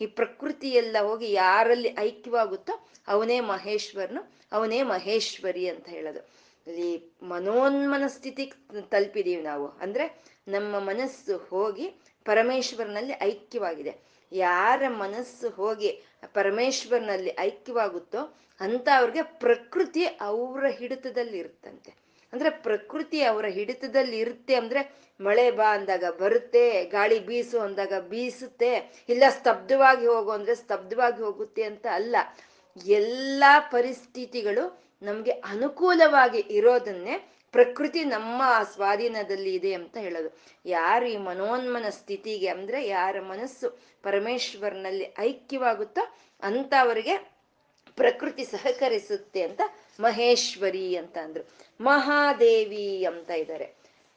ಈ ಪ್ರಕೃತಿ ಎಲ್ಲ ಹೋಗಿ ಯಾರಲ್ಲಿ ಐಕ್ಯವಾಗುತ್ತೋ ಅವನೇ ಮಹೇಶ್ವರನು, ಅವನೇ ಮಹೇಶ್ವರಿ ಅಂತ ಹೇಳೋದು. ಇಲ್ಲಿ ಮನೋನ್ಮನ ಸ್ಥಿತಿ ತಲುಪಿದೀವಿ ನಾವು. ಅಂದ್ರೆ ನಮ್ಮ ಮನಸ್ಸು ಹೋಗಿ ಪರಮೇಶ್ವರನಲ್ಲಿ ಐಕ್ಯವಾಗಿದೆ. ಯಾರ ಮನಸ್ಸು ಹೋಗಿ ಪರಮೇಶ್ವರನಲ್ಲಿ ಐಕ್ಯವಾಗುತ್ತೋ ಅಂತ ಅವ್ರಿಗೆ ಪ್ರಕೃತಿ ಅವರ ಹಿಡಿತದಲ್ಲಿ ಇರುತ್ತಂತೆ. ಅಂದ್ರೆ ಪ್ರಕೃತಿ ಅವರ ಹಿಡಿತದಲ್ಲಿ ಇರುತ್ತೆ ಅಂದ್ರೆ ಮಳೆ ಬಾ ಅಂದಾಗ ಬರುತ್ತೆ, ಗಾಳಿ ಬೀಸು ಅಂದಾಗ ಬೀಸುತ್ತೆ, ಇಲ್ಲ ಸ್ತಬ್ಧವಾಗಿ ಹೋಗು ಅಂದ್ರೆ ಸ್ತಬ್ಧವಾಗಿ ಹೋಗುತ್ತೆ ಅಂತ ಅಲ್ಲ. ಎಲ್ಲಾ ಪರಿಸ್ಥಿತಿಗಳು ನಮ್ಗೆ ಅನುಕೂಲವಾಗಿ ಇರೋದನ್ನೇ ಪ್ರಕೃತಿ ನಮ್ಮ ಸ್ವಾಧೀನದಲ್ಲಿ ಇದೆ ಅಂತ ಹೇಳೋದು. ಯಾರು ಈ ಮನೋನ್ಮನ ಸ್ಥಿತಿಗೆ ಅಂದ್ರೆ ಯಾರ ಮನಸ್ಸು ಪರಮೇಶ್ವರನಲ್ಲಿ ಐಕ್ಯವಾಗುತ್ತೋ ಅಂತ ಅವರಿಗೆ ಪ್ರಕೃತಿ ಸಹಕರಿಸುತ್ತೆ ಅಂತ ಮಹೇಶ್ವರಿ ಅಂತ ಅಂದ್ರು. ಮಹಾದೇವಿ ಅಂತ ಇದ್ದಾರೆ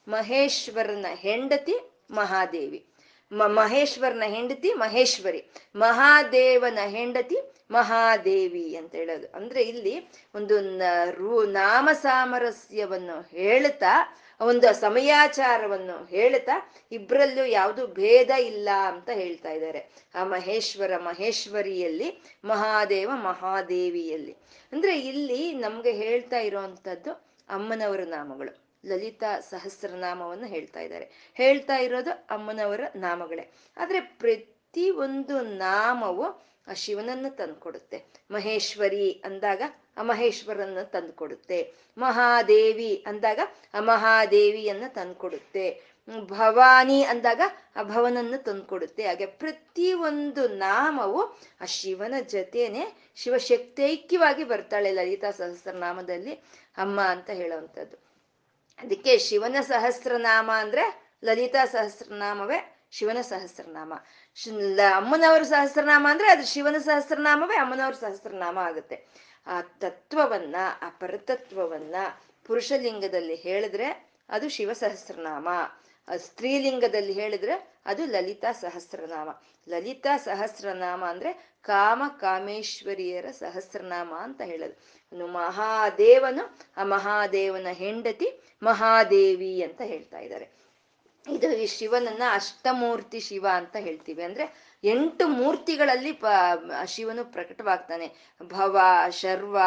ಮಹೇಶ್ವರನ ಹೆಂಡತಿ ಮಹಾದೇವಿ. ಮಹೇಶ್ವರನ ಹೆಂಡತಿ ಮಹೇಶ್ವರಿ. ಮಹಾದೇವನ ಹೆಂಡತಿ ಮಹಾದೇವಿ ಅಂತ ಹೇಳೋದು. ಅಂದ್ರೆ ಇಲ್ಲಿ ಒಂದು ರೂ ನಾಮ ಸಾಮರಸ್ಯವನ್ನು ಹೇಳ್ತಾ ಒಂದು ಸಮಯಾಚಾರವನ್ನು ಹೇಳ್ತಾ ಇಬ್ಬರಲ್ಲೂ ಯಾವುದು ಭೇದ ಇಲ್ಲ ಅಂತ ಹೇಳ್ತಾ ಇದ್ದಾರೆ. ಆ ಮಹೇಶ್ವರ, ಮಹೇಶ್ವರಿಯಲ್ಲಿ, ಮಹಾದೇವ, ಮಹಾದೇವಿಯಲ್ಲಿ. ಅಂದ್ರೆ ಇಲ್ಲಿ ನಮ್ಗೆ ಹೇಳ್ತಾ ಇರೋವಂಥದ್ದು ಅಮ್ಮನವರ ನಾಮಗಳು. ಲಲಿತಾ ಸಹಸ್ರನಾಮವನ್ನು ಹೇಳ್ತಾ ಇದ್ದಾರೆ. ಹೇಳ್ತಾ ಇರೋದು ಅಮ್ಮನವರ ನಾಮಗಳೇ. ಆದ್ರೆ ಪ್ರತಿ ಒಂದು ನಾಮವು ಆ ಶಿವನನ್ನು ತಂದುಕೊಡುತ್ತೆ. ಮಹೇಶ್ವರಿ ಅಂದಾಗ ಆ ಮಹೇಶ್ವರನ್ನ ತಂದ್ಕೊಡುತ್ತೆ. ಮಹಾದೇವಿ ಅಂದಾಗ ಆ ಮಹಾದೇವಿಯನ್ನ ತಂದ್ಕೊಡುತ್ತೆ. ಭವಾನಿ ಅಂದಾಗ ಆ ಭವನನ್ನು ತಂದುಕೊಡುತ್ತೆ. ಹಾಗೆ ಪ್ರತಿ ಒಂದು ನಾಮವು ಆ ಶಿವನ ಜೊತೆನೆ ಶಿವಶಕ್ತೈಕ್ಯವಾಗಿ ಬರ್ತಾಳೆ ಲಲಿತಾ ಸಹಸ್ರನಾಮದಲ್ಲಿ ಅಮ್ಮ ಅಂತ ಹೇಳುವಂಥದ್ದು. ಅದಕ್ಕೆ ಶಿವನ ಸಹಸ್ರನಾಮ ಅಂದ್ರೆ ಲಲಿತಾ ಸಹಸ್ರನಾಮವೇ ಶಿವನ ಸಹಸ್ರನಾಮ. ಅಮ್ಮನವರ ಸಹಸ್ರನಾಮ ಅಂದ್ರೆ ಅದು ಶಿವನ ಸಹಸ್ರನಾಮವೇ ಅಮ್ಮನವರ ಸಹಸ್ರನಾಮ ಆಗುತ್ತೆ. ಆ ತತ್ವವನ್ನ, ಆ ಪರತತ್ವವನ್ನ ಪುರುಷಲಿಂಗದಲ್ಲಿ ಹೇಳಿದ್ರೆ ಅದು ಶಿವ ಸಹಸ್ರನಾಮ. ಸ್ತ್ರೀಲಿಂಗದಲ್ಲಿ ಹೇಳಿದ್ರೆ ಅದು ಲಲಿತಾ ಸಹಸ್ರನಾಮ. ಲಲಿತಾ ಸಹಸ್ರನಾಮ ಅಂದ್ರೆ ಕಾಮ ಕಾಮೇಶ್ವರಿಯರ ಸಹಸ್ರನಾಮ ಅಂತ ಹೇಳೋದು. ಮಹಾದೇವನು ಆ ಮಹಾದೇವನ ಹೆಂಡತಿ ಮಹಾದೇವಿ ಅಂತ ಹೇಳ್ತಾ ಇದ್ದಾರೆ. ಇದು ಈ ಶಿವನನ್ನ ಅಷ್ಟಮೂರ್ತಿ ಶಿವ ಅಂತ ಹೇಳ್ತೀವಿ. ಅಂದ್ರೆ ಎಂಟು ಮೂರ್ತಿಗಳಲ್ಲಿ ಶಿವನು ಪ್ರಕಟವಾಗ್ತಾನೆ. ಭವ, ಶರ್ವ,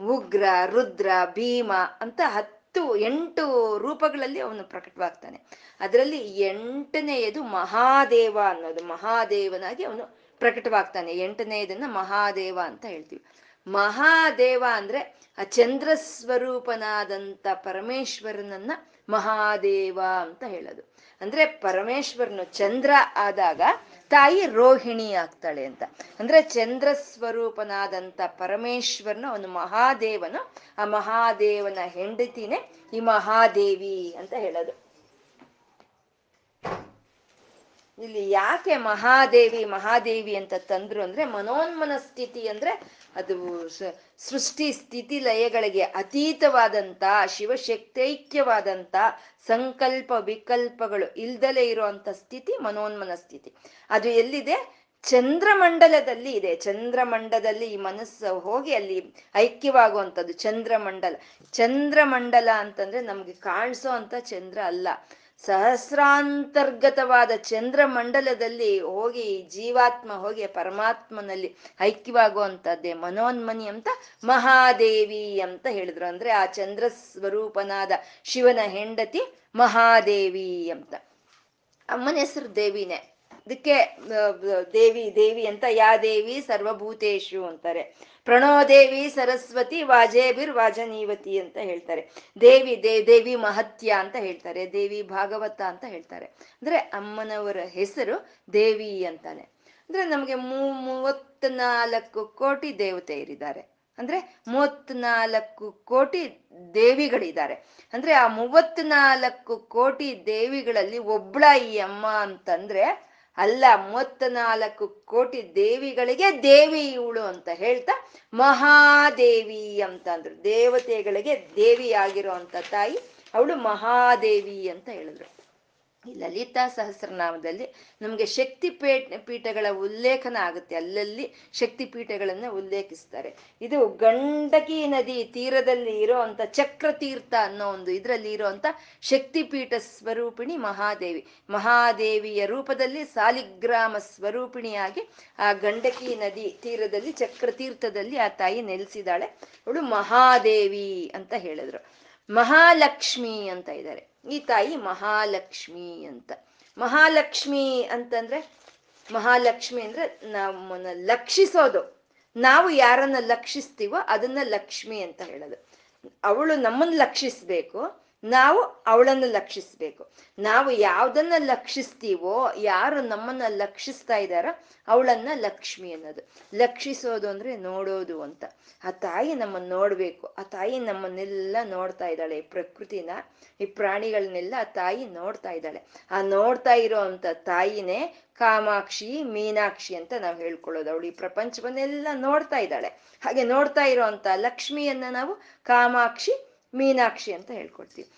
ಉಗ್ರ, ರುದ್ರ, ಭೀಮ ಅಂತ ಹತ್ತು, ಎಂಟು ರೂಪಗಳಲ್ಲಿ ಅವನು ಪ್ರಕಟವಾಗ್ತಾನೆ. ಅದರಲ್ಲಿ ಎಂಟನೆಯದು ಮಹಾದೇವ ಅನ್ನೋದು. ಮಹಾದೇವನಾಗಿ ಅವನು ಪ್ರಕಟವಾಗ್ತಾನೆ. ಎಂಟನೆಯದನ್ನ ಮಹಾದೇವ ಅಂತ ಹೇಳ್ತೀವಿ. ಮಹಾದೇವ ಅಂದ್ರೆ ಆ ಚಂದ್ರ ಸ್ವರೂಪನಾದಂಥ ಪರಮೇಶ್ವರನನ್ನ ಮಹಾದೇವ ಅಂತ ಹೇಳೋದು. ಅಂದ್ರೆ ಪರಮೇಶ್ವರನು ಚಂದ್ರ ಆದಾಗ ತಾಯಿ ರೋಹಿಣಿ ಆಗ್ತಾಳೆ ಅಂತ. ಅಂದ್ರೆ ಚಂದ್ರ ಸ್ವರೂಪನಾದಂಥ ಪರಮೇಶ್ವರನ, ಅವನು ಮಹಾದೇವನು, ಆ ಮಹಾದೇವನ ಹೆಂಡತಿನೇ ಈ ಮಹಾದೇವಿ ಅಂತ ಹೇಳೋದು. ಇಲ್ಲಿ ಯಾಕೆ ಮಹಾದೇವಿ ಮಹಾದೇವಿ ಅಂತ ತಂದ್ರು ಅಂದ್ರೆ ಮನೋನ್ಮನ ಸ್ಥಿತಿ ಅಂದ್ರೆ ಅದು ಸೃಷ್ಟಿ ಸ್ಥಿತಿ ಲಯಗಳಿಗೆ ಅತೀತವಾದಂತ, ಶಿವಶಕ್ತೈಕ್ಯವಾದಂತ ಸಂಕಲ್ಪ ವಿಕಲ್ಪಗಳು ಇಲ್ದಲೇ ಇರುವಂತ ಸ್ಥಿತಿ, ಮನೋನ್ಮನ ಸ್ಥಿತಿ. ಅದು ಎಲ್ಲಿದೆ? ಚಂದ್ರಮಂಡಲದಲ್ಲಿ ಇದೆ. ಚಂದ್ರಮಂಡಲದಲ್ಲಿ ಈ ಮನಸ್ಸು ಹೋಗಿ ಅಲ್ಲಿ ಐಕ್ಯವಾಗುವಂಥದ್ದು ಚಂದ್ರಮಂಡಲ. ಚಂದ್ರಮಂಡಲ ಅಂತಂದ್ರೆ ನಮ್ಗೆ ಕಾಣಿಸೋ ಚಂದ್ರ ಅಲ್ಲ. ಸಹಸ್ರಾಂತರ್ಗತವಾದ ಚಂದ್ರಮಂಡಲದಲ್ಲಿ ಹೋಗಿ ಜೀವಾತ್ಮ ಹೋಗಿ ಪರಮಾತ್ಮನಲ್ಲಿ ಐಕ್ಯವಾಗುವಂಥದ್ದೇ ಮನೋನ್ಮನಿ ಅಂತ ಮಹಾದೇವಿ ಅಂತ ಹೇಳಿದ್ರು. ಅಂದ್ರೆ ಆ ಚಂದ್ರ ಸ್ವರೂಪನಾದ ಶಿವನ ಹೆಂಡತಿ ಮಹಾದೇವಿ ಅಂತ. ಅಮ್ಮನ ಹೆಸರು ದೇವಿನೇ. ಅದಕ್ಕೆ ದೇವಿ ದೇವಿ ಅಂತ ಯಾ ದೇವಿ ಸರ್ವಭೂತೇಶು ಅಂತಾರೆ. ಪ್ರಣೋದೇವಿ ಸರಸ್ವತಿ ವಾಜೇಬಿರ್ ವಾಜನೀವತಿ ಅಂತ ಹೇಳ್ತಾರೆ. ದೇವಿ, ದೇ, ದೇವಿ ಮಹತ್ಯ ಅಂತ ಹೇಳ್ತಾರೆ. ದೇವಿ ಭಾಗವತ ಅಂತ ಹೇಳ್ತಾರೆ. ಅಂದ್ರೆ ಅಮ್ಮನವರ ಹೆಸರು ದೇವಿ ಅಂತಾನೆ. ಅಂದ್ರೆ ನಮಗೆ ಮೂ ಮೂವತ್ನಾಲ್ಕು ಕೋಟಿ ದೇವತೆಯರಿದ್ದಾರೆ. ಅಂದ್ರೆ ಮೂವತ್ನಾಲ್ಕು ಕೋಟಿ ದೇವಿಗಳಿದ್ದಾರೆ. ಅಂದ್ರೆ ಆ ಮೂವತ್ನಾಲ್ಕು ಕೋಟಿ ದೇವಿಗಳಲ್ಲಿ ಒಬ್ಳ ಈ ಅಮ್ಮ ಅಂತಂದ್ರೆ ಅಲ್ಲ ಮೂವತ್ನಾಲ್ಕು ಕೋಟಿ ದೇವಿಗಳಿಗೆ ದೇವಿ ಇವಳು ಅಂತ ಹೇಳ್ತಾ, ಮಹಾದೇವಿ ಅಂತ ಅಂದ್ರು. ದೇವತೆಗಳಿಗೆ ದೇವಿ ಆಗಿರೋ ಅಂತ ತಾಯಿ ಅವಳು ಮಹಾದೇವಿ ಅಂತ ಹೇಳಿದ್ರು. ಈ ಲಲಿತಾ ಸಹಸ್ರನಾಮದಲ್ಲಿ ನಮಗೆ ಶಕ್ತಿ ಪೀಠಗಳ ಉಲ್ಲೇಖನ ಆಗುತ್ತೆ. ಅಲ್ಲಲ್ಲಿ ಶಕ್ತಿ ಪೀಠಗಳನ್ನ ಉಲ್ಲೇಖಿಸ್ತಾರೆ. ಇದು ಗಂಡಕಿ ನದಿ ತೀರದಲ್ಲಿ ಇರೋ ಅಂತ ಚಕ್ರತೀರ್ಥ ಅನ್ನೋ ಒಂದು ಇದರಲ್ಲಿ ಇರೋ ಅಂತ ಶಕ್ತಿಪೀಠ ಸ್ವರೂಪಿಣಿ ಮಹಾದೇವಿ. ಮಹಾದೇವಿಯ ರೂಪದಲ್ಲಿ ಸಾಲಿಗ್ರಾಮ ಸ್ವರೂಪಿಣಿಯಾಗಿ ಆ ಗಂಡಕಿ ನದಿ ತೀರದಲ್ಲಿ, ಚಕ್ರತೀರ್ಥದಲ್ಲಿ ಆ ತಾಯಿ ನೆಲೆಸಿದಾಳೆ ಅವಳು ಮಹಾದೇವಿ ಅಂತ ಹೇಳಿದ್ರು. ಮಹಾಲಕ್ಷ್ಮಿ ಅಂತ ಇದ್ದಾರೆ. ಈ ತಾಯಿ ಮಹಾಲಕ್ಷ್ಮಿ ಅಂತ. ಮಹಾಲಕ್ಷ್ಮಿ ಅಂತಂದ್ರೆ, ಮಹಾಲಕ್ಷ್ಮಿ ಅಂದ್ರೆ ನಮ್ಮನ್ನ ಲಕ್ಷಿಸೋದು. ನಾವು ಯಾರನ್ನ ಲಕ್ಷಿಸ್ತೀವೋ ಅದನ್ನ ಲಕ್ಷ್ಮಿ ಅಂತ ಹೇಳೋದು. ಅವಳು ನಮ್ಮನ್ನ ಲಕ್ಷಿಸ್ಬೇಕು. ನಾವು ಅವಳನ್ನು ಲಕ್ಷಿಸ್ಬೇಕು. ನಾವು ಯಾವ್ದನ್ನ ಲಕ್ಷಿಸ್ತೀವೋ, ಯಾರು ನಮ್ಮನ್ನ ಲಕ್ಷಿಸ್ತಾ ಇದ್ದಾರೋ ಅವಳನ್ನ ಲಕ್ಷ್ಮಿ ಅನ್ನೋದು. ಲಕ್ಷಿಸೋದು ಅಂದ್ರೆ ನೋಡೋದು ಅಂತ. ಆ ತಾಯಿ ನಮ್ಮನ್ನ ನೋಡ್ಬೇಕು. ಆ ತಾಯಿ ನಮ್ಮನ್ನೆಲ್ಲ ನೋಡ್ತಾ ಇದ್ದಾಳೆ. ಈ ಪ್ರಕೃತಿನ, ಈ ಪ್ರಾಣಿಗಳನ್ನೆಲ್ಲ ಆ ತಾಯಿ ನೋಡ್ತಾ ಇದ್ದಾಳೆ. ಆ ನೋಡ್ತಾ ಇರೋ ತಾಯಿನೇ ಕಾಮಾಕ್ಷಿ, ಮೀನಾಕ್ಷಿ ಅಂತ ನಾವು ಹೇಳ್ಕೊಳ್ಳೋದು. ಅವಳು ಈ ಪ್ರಪಂಚವನ್ನೆಲ್ಲ ನೋಡ್ತಾ ಇದ್ದಾಳೆ. ಹಾಗೆ ನೋಡ್ತಾ ಇರೋ ಅಂತ ಲಕ್ಷ್ಮಿಯನ್ನ ನಾವು ಕಾಮಾಕ್ಷಿ ಮೀನಾಕ್ಷಿ ಅಂತ ಹೇಳ್ಕೊಡ್ತೀವಿ.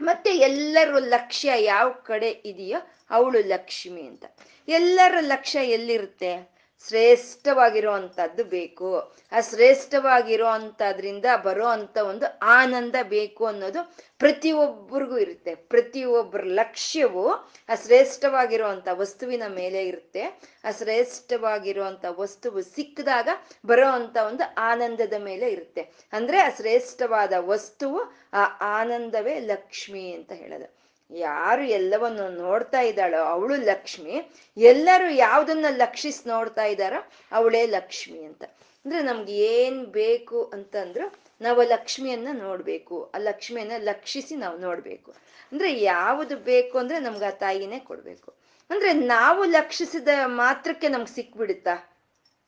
ಮತ್ತೆ ಎಲ್ಲರ ಲಕ್ಷ್ಯ ಯಾವ ಕಡೆ ಇದೆಯೋ ಅವಳು ಲಕ್ಷ್ಮಿ ಅಂತ. ಎಲ್ಲರ ಲಕ್ಷ್ಯ ಎಲ್ಲಿರುತ್ತೆ? ಶ್ರೇಷ್ಠವಾಗಿರುವಂತದ್ದು ಬೇಕು. ಆ ಶ್ರೇಷ್ಠವಾಗಿರೋ ಅಂಥದ್ರಿಂದ ಬರೋ ಅಂಥ ಒಂದು ಆನಂದ ಬೇಕು ಅನ್ನೋದು ಪ್ರತಿಯೊಬ್ಬರಿಗೂ ಇರುತ್ತೆ. ಪ್ರತಿಯೊಬ್ಬರ ಲಕ್ಷ್ಯವು ಆ ಶ್ರೇಷ್ಠವಾಗಿರುವಂಥ ವಸ್ತುವಿನ ಮೇಲೆ ಇರುತ್ತೆ. ಆ ಶ್ರೇಷ್ಠವಾಗಿರುವಂಥ ವಸ್ತುವು ಸಿಕ್ಕಿದಾಗ ಬರೋ ಅಂಥ ಒಂದು ಆನಂದದ ಮೇಲೆ ಇರುತ್ತೆ. ಅಂದ್ರೆ ಆ ಶ್ರೇಷ್ಠವಾದ ವಸ್ತುವು ಆ ಆನಂದವೇ ಲಕ್ಷ್ಮಿ ಅಂತ ಹೇಳೋದು. ಯಾರು ಎಲ್ಲವನ್ನು ನೋಡ್ತಾ ಇದ್ದಾಳೋ ಅವಳು ಲಕ್ಷ್ಮಿ. ಎಲ್ಲರೂ ಯಾವ್ದನ್ನ ಲಕ್ಷಿಸಿ ನೋಡ್ತಾ ಇದ್ದಾರೋ ಅವಳೇ ಲಕ್ಷ್ಮಿ ಅಂತ. ಅಂದ್ರೆ ನಮ್ಗೆ ಏನ್ ಬೇಕು ಅಂತಂದ್ರು ನಾವು ಲಕ್ಷ್ಮಿಯನ್ನ ನೋಡ್ಬೇಕು. ಆ ಲಕ್ಷ್ಮಿಯನ್ನ ಲಕ್ಷಿಸಿ ನಾವು ನೋಡ್ಬೇಕು. ಅಂದ್ರೆ ಯಾವುದು ಬೇಕು ಅಂದ್ರೆ ನಮ್ಗೆ ಆ ತಾಯಿನೇ ಕೊಡ್ಬೇಕು. ಅಂದ್ರೆ ನಾವು ಲಕ್ಷಿಸಿದ ಮಾತ್ರಕ್ಕೆ ನಮ್ಗೆ ಸಿಕ್ಬಿಡುತ್ತಾ?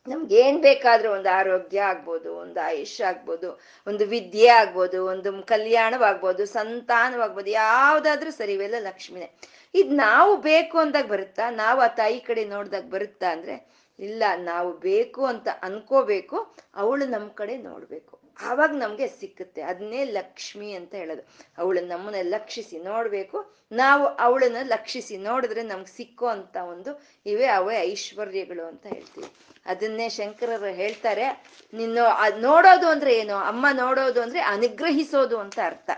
ನಮ್ಗೆ ಏನ್ ಬೇಕಾದ್ರೂ ಒಂದು ಆರೋಗ್ಯ ಆಗ್ಬೋದು, ಒಂದು ಆಯುಷ್ ಆಗ್ಬೋದು, ಒಂದು ವಿದ್ಯೆ ಆಗ್ಬೋದು, ಒಂದು ಕಲ್ಯಾಣವಾಗ್ಬೋದು, ಸಂತಾನವಾಗ್ಬೋದು, ಯಾವ್ದಾದ್ರೂ ಸರಿ ಇವೆಲ್ಲ ಲಕ್ಷ್ಮಿನೇ. ಇದ್ ನಾವು ಬೇಕು ಅಂದಾಗ ಬರುತ್ತಾ? ನಾವು ಆ ತಾಯಿ ಕಡೆ ನೋಡ್ದಾಗ ಬರುತ್ತಾ ಅಂದ್ರೆ, ಇಲ್ಲ, ನಾವು ಬೇಕು ಅಂತ ಅನ್ಕೋಬೇಕು, ಅವಳು ನಮ್ಮ ಕಡೆ ನೋಡ್ಬೇಕು. ಆವಾಗ ನಮ್ಗೆ ಸಿಕ್ಕುತ್ತೆ. ಅದನ್ನೇ ಲಕ್ಷ್ಮಿ ಅಂತ ಹೇಳೋದು. ಅವಳು ನಮ್ಮನ್ನ ಲಕ್ಷಿಸಿ ನೋಡ್ಬೇಕು. ನಾವು ಅವಳನ್ನ ಲಕ್ಷಿಸಿ ನೋಡಿದ್ರೆ ನಮ್ಗೆ ಸಿಕ್ಕೋ ಅಂತ ಒಂದು ಇವೇ, ಅವೇ ಐಶ್ವರ್ಯಗಳು ಅಂತ ಹೇಳ್ತೀವಿ. ಅದನ್ನೇ ಶಂಕರರು ಹೇಳ್ತಾರೆ. ನಿನ್ನ ನೋಡೋದು ಅಂದ್ರೆ ಏನು? ಅಮ್ಮ ನೋಡೋದು ಅಂದ್ರೆ ಅನುಗ್ರಹಿಸೋದು ಅಂತ ಅರ್ಥ.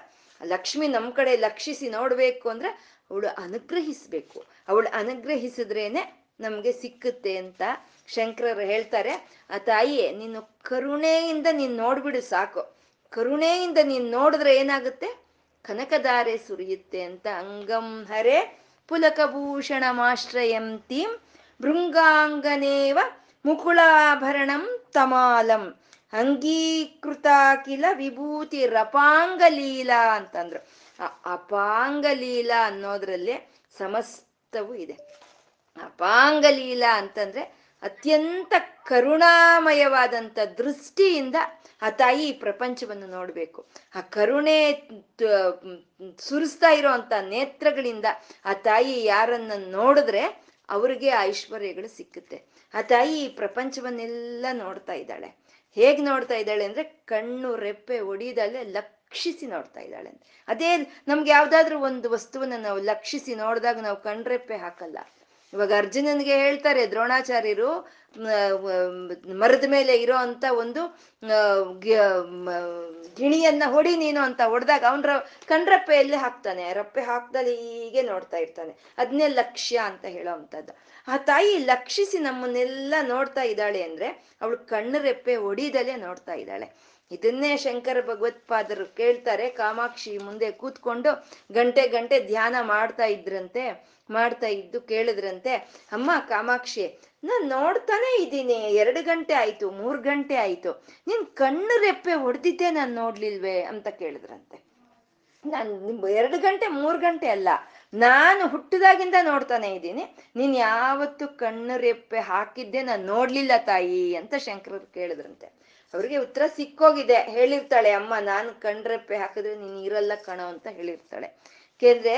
ಲಕ್ಷ್ಮಿ ನಮ್ ಕಡೆ ಲಕ್ಷಿಸಿ ನೋಡ್ಬೇಕು ಅಂದ್ರೆ ಅವಳು ಅನುಗ್ರಹಿಸ್ಬೇಕು. ಅವಳು ಅನುಗ್ರಹಿಸಿದ್ರೇನೆ ನಮ್ಗೆ ಸಿಕ್ಕುತ್ತೆ ಅಂತ ಶಂಕರರು ಹೇಳ್ತಾರೆ, ಆ ತಾಯಿಯೇ, ನೀನು ಕರುಣೆಯಿಂದ ನೀನ್ ನೋಡ್ಬಿಡು ಸಾಕು. ಕರುಣೆಯಿಂದ ನೀನ್ ನೋಡಿದ್ರೆ ಏನಾಗುತ್ತೆ? ಕನಕಧಾರೆ ಸುರಿಯುತ್ತೆ ಅಂತ ಅಂಗಂ ಹರೆ ಪುಲಕಭೂಷಣಮಾಶ್ರಯಂತೀಂ ಭೃಂಗಾಂಗನೇವ ಮುಕುಳಾಭರಣಂ ತಮಾಲಂ. ಅಂಗೀಕೃತಾಕಿಲ ವಿಭೂತಿ ರಪಾಂಗಲೀಲಾ ಅಂತಂದ್ರು. ಆ ಅಪಾಂಗಲೀಲಾ ಅನ್ನೋದ್ರಲ್ಲಿ ಸಮಸ್ತವೂ ಇದೆ. ಅಪಾಂಗಲೀಲಾ ಅಂತಂದ್ರೆ ಅತ್ಯಂತ ಕರುಣಾಮಯವಾದಂಥ ದೃಷ್ಟಿಯಿಂದ ಆ ತಾಯಿ ಈ ಪ್ರಪಂಚವನ್ನು ನೋಡ್ಬೇಕು. ಆ ಕರುಣೆ ಸುರಿಸ್ತಾ ಇರೋವಂಥ ನೇತ್ರಗಳಿಂದ ಆ ತಾಯಿ ಯಾರನ್ನ ನೋಡಿದ್ರೆ ಅವ್ರಿಗೆ ಐಶ್ವರ್ಯಗಳು ಸಿಕ್ಕುತ್ತೆ. ಆ ತಾಯಿ ಈ ಪ್ರಪಂಚವನ್ನೆಲ್ಲ ನೋಡ್ತಾ ಇದ್ದಾಳೆ. ಹೇಗ್ ನೋಡ್ತಾ ಇದ್ದಾಳೆ ಅಂದ್ರೆ ಕಣ್ಣು, ರೆಪ್ಪೆ ಒಡಿದಲ್ಲೇ ಲಕ್ಷಿಸಿ ನೋಡ್ತಾ ಇದ್ದಾಳೆ ಅದೇ ನಮ್ಗೆ ಯಾವ್ದಾದ್ರು ಒಂದು ವಸ್ತುವನ್ನ ನಾವು ಲಕ್ಷಿಸಿ ನೋಡಿದಾಗ ನಾವು ಕಣ್ರೆಪ್ಪೆ ಹಾಕಲ್ಲ. ಇವಾಗ ಅರ್ಜುನನ್ಗೆ ಹೇಳ್ತಾರೆ ದ್ರೋಣಾಚಾರ್ಯರು ಮರದ ಮೇಲೆ ಇರೋ ಅಂತ ಒಂದು ಗಿಣಿಯನ್ನ ಹೊಡಿ ನೀನು ಅಂತ ಹೊಡೆದಾಗ ಅವನ ಕಣ್ರಪ್ಪೆಯಲ್ಲೇ ಹಾಕ್ತಾನೆ? ರಪ್ಪೆ ಹಾಕ್ದಲ್ಲಿ ಹೀಗೆ ನೋಡ್ತಾ ಇರ್ತಾನೆ. ಅದನ್ನೇ ಲಕ್ಷ್ಯ ಅಂತ ಹೇಳೋ ಅಂತದ್ದು ಆ ತಾಯಿ ಲಕ್ಷಿಸಿ ನಮ್ಮನ್ನೆಲ್ಲ ನೋಡ್ತಾ ಇದ್ದಾಳೆ ಅಂದ್ರೆ ಅವಳು ಕಣ್ಣು ರೆಪ್ಪೆ ಹೊಡಿದಲೇ ನೋಡ್ತಾ ಇದ್ದಾಳೆ. ಇದನ್ನೇ ಶಂಕರ ಭಗವತ್ಪಾದರು ಕೇಳ್ತಾರೆ. ಕಾಮಾಕ್ಷಿ ಮುಂದೆ ಕೂತ್ಕೊಂಡು ಗಂಟೆ ಗಂಟೆ ಧ್ಯಾನ ಮಾಡ್ತಾ ಇದ್ರಂತೆ, ಮಾಡ್ತಾ ಇದ್ದು ಕೇಳಿದ್ರಂತೆ, ಅಮ್ಮ ಕಾಮಾಕ್ಷಿ, ನಾನು ನೋಡ್ತಾನೆ ಇದ್ದೀನಿ. ಎರಡು ಗಂಟೆ ಆಯ್ತು, ಮೂರ್ ಗಂಟೆ ಆಯ್ತು. ನಿನ್ ಕಣ್ಣು ರೆಪ್ಪೆ ಹೊಡೆದಿದ್ದೆ ನಾನು ನೋಡ್ಲಿಲ್ವೇ? ಅಂತ ಕೇಳಿದ್ರಂತೆ. ನಾನು ಎರಡು ಗಂಟೆ, ಮೂರು ಗಂಟೆ ಅಲ್ಲ, ನಾನು ಹುಟ್ಟಿದಾಗಿಂದ ನೋಡ್ತಾನೆ ಇದ್ದೀನಿ. ನೀನ್ ಯಾವತ್ತು ಕಣ್ಣು ರೆಪ್ಪೆ ಹಾಕಿದ್ದೆ, ನಾನು ನೋಡ್ಲಿಲ್ಲ ತಾಯಿ ಅಂತ ಶಂಕರರು ಕೇಳಿದ್ರಂತೆ. ಅವ್ರಿಗೆ ಉತ್ತರ ಸಿಕ್ಕೋಗಿದೆ. ಹೇಳಿರ್ತಾಳೆ, ಅಮ್ಮ, ನಾನು ಕಣ್ರೆಪ್ಪೆ ಹಾಕಿದ್ರೆ ನೀನು ಇರಲ್ಲ ಕಣೋ ಅಂತ ಹೇಳಿರ್ತಾಳೆ. ಕೇಂದ್ರೆ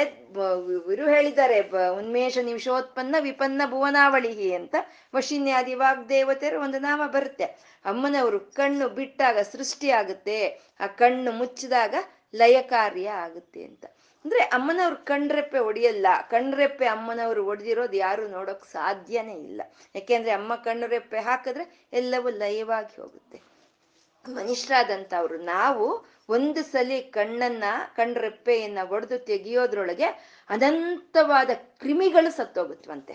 ಇವರು ಹೇಳಿದ್ದಾರೆ ಉನ್ಮೇಷ ನಿಮಿಷೋತ್ಪನ್ನ ವಿಪನ್ನ ಭುವನಾವಳಿ ಅಂತ ವಶಿನ್ಯಾದಿ ವಾಗ್ದೇವತೆಯರು ಒಂದು ನಾಮ ಬರುತ್ತೆ. ಅಮ್ಮನವರು ಕಣ್ಣು ಬಿಟ್ಟಾಗ ಸೃಷ್ಟಿ ಆಗುತ್ತೆ, ಆ ಕಣ್ಣು ಮುಚ್ಚಿದಾಗ ಲಯ ಕಾರ್ಯ ಆಗುತ್ತೆ ಅಂತ. ಅಂದ್ರೆ ಅಮ್ಮನವ್ರು ಕಣ್ರೆಪ್ಪೆ ಒಡೆಯಲ್ಲ ಕಣ್ರೆಪ್ಪೆ ಅಮ್ಮನವ್ರು ಒಡೆದಿರೋದು ಯಾರು ನೋಡೋಕ್ ಸಾಧ್ಯನೇ ಇಲ್ಲ. ಯಾಕೆಂದ್ರೆ ಅಮ್ಮ ಕಣ್ಣುರೆಪ್ಪೆ ಹಾಕಿದ್ರೆ ಎಲ್ಲವೂ ಲಯವಾಗಿ ಹೋಗುತ್ತೆ. ಮನುಷ್ಯರಾದಂಥವ್ರು ನಾವು ಒಂದು ಸಲಿ ಕಣ್ಣನ್ನ ಕಣ್ರೆಪ್ಪೆಯನ್ನ ಒಡೆದು ತೆಗಿಯೋದ್ರೊಳಗೆ ಅನಂತವಾದ ಕ್ರಿಮಿಗಳು ಸತ್ತೋಗುತ್ತವಂತೆ.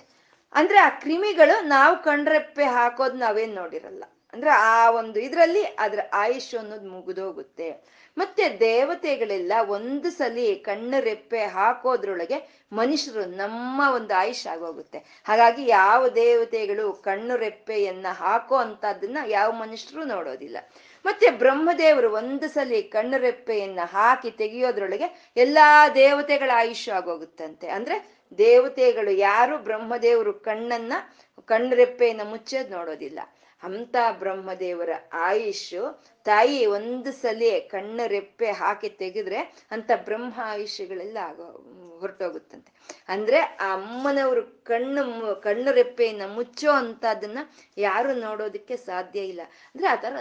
ಅಂದ್ರೆ ಆ ಕ್ರಿಮಿಗಳು ನಾವು ಕಣ್ರೆಪ್ಪೆ ಹಾಕೋದ್ ನಾವೇನ್ ನೋಡಿರಲ್ಲ. ಅಂದ್ರೆ ಆ ಒಂದು ಇದ್ರಲ್ಲಿ ಅದ್ರ ಆಯುಷ್ ಅನ್ನೋದು ಮುಗಿದೋಗುತ್ತೆ. ಮತ್ತೆ ದೇವತೆಗಳೆಲ್ಲ ಒಂದು ಸಲಿ ಕಣ್ಣು ರೆಪ್ಪೆ ಹಾಕೋದ್ರೊಳಗೆ ಮನುಷ್ಯರು ನಮ್ಮ ಒಂದು ಆಯುಷ್ ಆಗೋಗುತ್ತೆ. ಹಾಗಾಗಿ ಯಾವ ದೇವತೆಗಳು ಕಣ್ಣು ರೆಪ್ಪೆಯನ್ನ ಹಾಕೋ ಅಂತದನ್ನ ಯಾವ ಮನುಷ್ಯರು ನೋಡೋದಿಲ್ಲ. ಮತ್ತೆ ಬ್ರಹ್ಮದೇವರು ಒಂದು ಸಲಿ ಕಣ್ಣು ರೆಪ್ಪೆಯನ್ನ ಹಾಕಿ ತೆಗೆಯೋದ್ರೊಳಗೆ ಎಲ್ಲಾ ದೇವತೆಗಳ ಆಯುಷ್ಯ ಆಗೋಗುತ್ತಂತೆ. ಅಂದ್ರೆ ದೇವತೆಗಳು ಯಾರು ಬ್ರಹ್ಮದೇವರು ಕಣ್ಣನ್ನ ಕಣ್ಣು ರೆಪ್ಪೆಯನ್ನ ಮುಚ್ಚೋದ್ ನೋಡೋದಿಲ್ಲ. ಅಂತ ಬ್ರಹ್ಮದೇವರ ಆಯುಷು ತಾಯಿ ಒಂದು ಸಲಿ ಕಣ್ಣು ರೆಪ್ಪೆ ಹಾಕಿ ತೆಗೆದ್ರೆ ಅಂತ ಬ್ರಹ್ಮ ಆಯುಷ್ಯಗಳೆಲ್ಲ ಆಗೋ, ಹೊರಟೋಗುತ್ತಂತೆ. ಅಂದ್ರೆ ಆ ಅಮ್ಮನವರು ಕಣ್ಣು ಕಣ್ಣು ರೆಪ್ಪೆಯನ್ನ ಮುಚ್ಚೋ ಅಂತದನ್ನ ಯಾರು ನೋಡೋದಕ್ಕೆ ಸಾಧ್ಯ ಇಲ್ಲ. ಅಂದ್ರೆ ಆ ತರ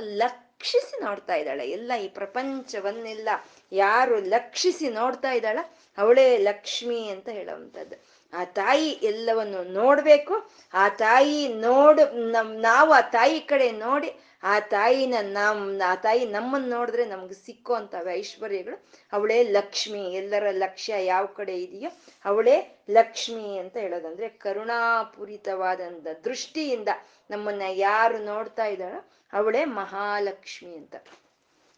ಲಕ್ಷಿಸಿ ನೋಡ್ತಾ ಇದ್ದಾಳೆ. ಎಲ್ಲ ಈ ಪ್ರಪಂಚವನ್ನೆಲ್ಲ ಯಾರು ಲಕ್ಷಿಸಿ ನೋಡ್ತಾ ಇದ್ದಾಳ? ಅವಳೇ ಲಕ್ಷ್ಮಿ ಅಂತ ಹೇಳುವಂಥದ್ದು. ಆ ತಾಯಿ ಎಲ್ಲವನ್ನು ನೋಡ್ಬೇಕು. ಆ ತಾಯಿ ನೋಡು, ನಮ್, ನಾವು ಆ ತಾಯಿ ಕಡೆ ನೋಡಿ ಆ ತಾಯಿನ ನಮ್, ಆ ತಾಯಿ ನಮ್ಮನ್ನ ನೋಡಿದ್ರೆ ನಮ್ಗೆ ಸಿಕ್ಕೋ ಅಂತವೆ ಐಶ್ವರ್ಯಗಳು. ಅವಳೇ ಲಕ್ಷ್ಮಿ, ಎಲ್ಲರ ಲಕ್ಷ್ಯ ಯಾವ ಕಡೆ ಇದೆಯೋ ಅವಳೇ ಲಕ್ಷ್ಮಿ ಅಂತ ಹೇಳೋದಂದ್ರೆ ಕರುಣಾಪೂರಿತವಾದಂತ ದೃಷ್ಟಿಯಿಂದ ನಮ್ಮನ್ನ ಯಾರು ನೋಡ್ತಾ ಇದ್ದಾಳೋ ಅವಳೇ ಮಹಾಲಕ್ಷ್ಮಿ ಅಂತ.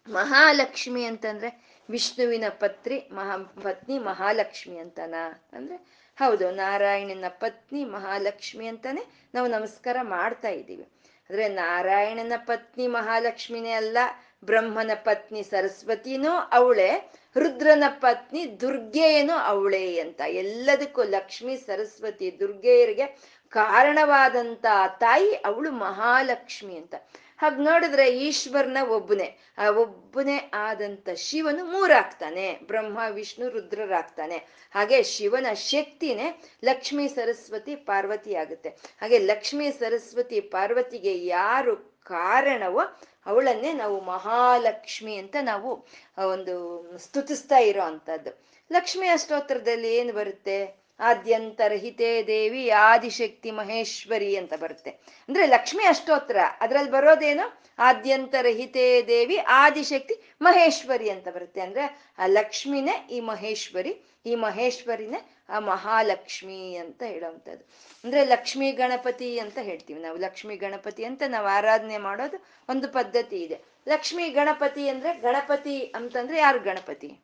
ಮಹಾಲಕ್ಷ್ಮಿ ಅಂತಂದ್ರೆ ವಿಷ್ಣುವಿನ ಪತ್ರಿ ಮಹಾ, ಪತ್ನಿ ಮಹಾಲಕ್ಷ್ಮಿ ಅಂತನ? ಅಂದ್ರೆ ಹೌದು, ನಾರಾಯಣನ ಪತ್ನಿ ಮಹಾಲಕ್ಷ್ಮಿ ಅಂತಾನೆ ನಾವು ನಮಸ್ಕಾರ ಮಾಡ್ತಾ ಇದ್ದೀವಿ. ಆದ್ರೆ ನಾರಾಯಣನ ಪತ್ನಿ ಮಹಾಲಕ್ಷ್ಮಿನೇ ಅಲ್ಲ, ಬ್ರಹ್ಮನ ಪತ್ನಿ ಸರಸ್ವತಿನೂ ಅವಳೆ, ರುದ್ರನ ಪತ್ನಿ ದುರ್ಗೆಯೇನು ಅವಳೇ ಅಂತ. ಎಲ್ಲದಕ್ಕೂ ಲಕ್ಷ್ಮಿ, ಸರಸ್ವತಿ, ದುರ್ಗೆಯರಿಗೆ ಕಾರಣವಾದಂತ ತಾಯಿ ಅವಳು ಮಹಾಲಕ್ಷ್ಮಿ ಅಂತ. ಹಾಗೆ ನೋಡಿದ್ರೆ ಈಶ್ವರನ ಒಬ್ಬನೇ. ಆ ಒಬ್ಬನೇ ಆದಂತ ಶಿವನು ಮೂರಾಗ್ತಾನೆ. ಬ್ರಹ್ಮ, ವಿಷ್ಣು, ರುದ್ರರಾಗ್ತಾನೆ. ಹಾಗೆ ಶಿವನ ಶಕ್ತಿನೇ ಲಕ್ಷ್ಮೀ ಸರಸ್ವತಿ ಪಾರ್ವತಿ ಆಗುತ್ತೆ. ಹಾಗೆ ಲಕ್ಷ್ಮೀ ಸರಸ್ವತಿ ಪಾರ್ವತಿಗೆ ಯಾರು ಕಾರಣವೋ ಅವಳನ್ನೇ ನಾವು ಮಹಾಲಕ್ಷ್ಮಿ ಅಂತ ನಾವು ಒಂದು ಸ್ತುತಿಸ್ತಾ ಇರೋ ಅಂಥದ್ದು. ಲಕ್ಷ್ಮಿ ಅಷ್ಟೋತ್ತರದಲ್ಲಿ ಏನು ಬರುತ್ತೆ? ಆದ್ಯಂತರಹಿತೇ ದೇವಿ ಆದಿಶಕ್ತಿ ಮಹೇಶ್ವರಿ ಅಂತ ಬರುತ್ತೆ. ಅಂದ್ರೆ ಲಕ್ಷ್ಮಿ ಅಷ್ಟೋತ್ರ, ಅದ್ರಲ್ಲಿ ಬರೋದೇನು? ಆದ್ಯಂತರಹಿತೇ ದೇವಿ ಆದಿಶಕ್ತಿ ಮಹೇಶ್ವರಿ ಅಂತ ಬರುತ್ತೆ. ಅಂದ್ರೆ ಆ ಲಕ್ಷ್ಮಿನೇ ಈ ಮಹೇಶ್ವರಿ, ಈ ಮಹೇಶ್ವರಿನೇ ಆ ಮಹಾಲಕ್ಷ್ಮಿ ಅಂತ ಹೇಳೋವಂಥದ್ದು. ಅಂದ್ರೆ ಲಕ್ಷ್ಮಿ ಗಣಪತಿ ಅಂತ ಹೇಳ್ತೀವಿ ನಾವು. ಲಕ್ಷ್ಮಿ ಗಣಪತಿ ಅಂತ ನಾವು ಆರಾಧನೆ ಮಾಡೋದು ಒಂದು ಪದ್ಧತಿ ಇದೆ. ಲಕ್ಷ್ಮಿ ಗಣಪತಿ ಅಂದ್ರೆ ಗಣಪತಿ ಅಂತಂದ್ರೆ ಯಾರು ಗಣಪತಿ?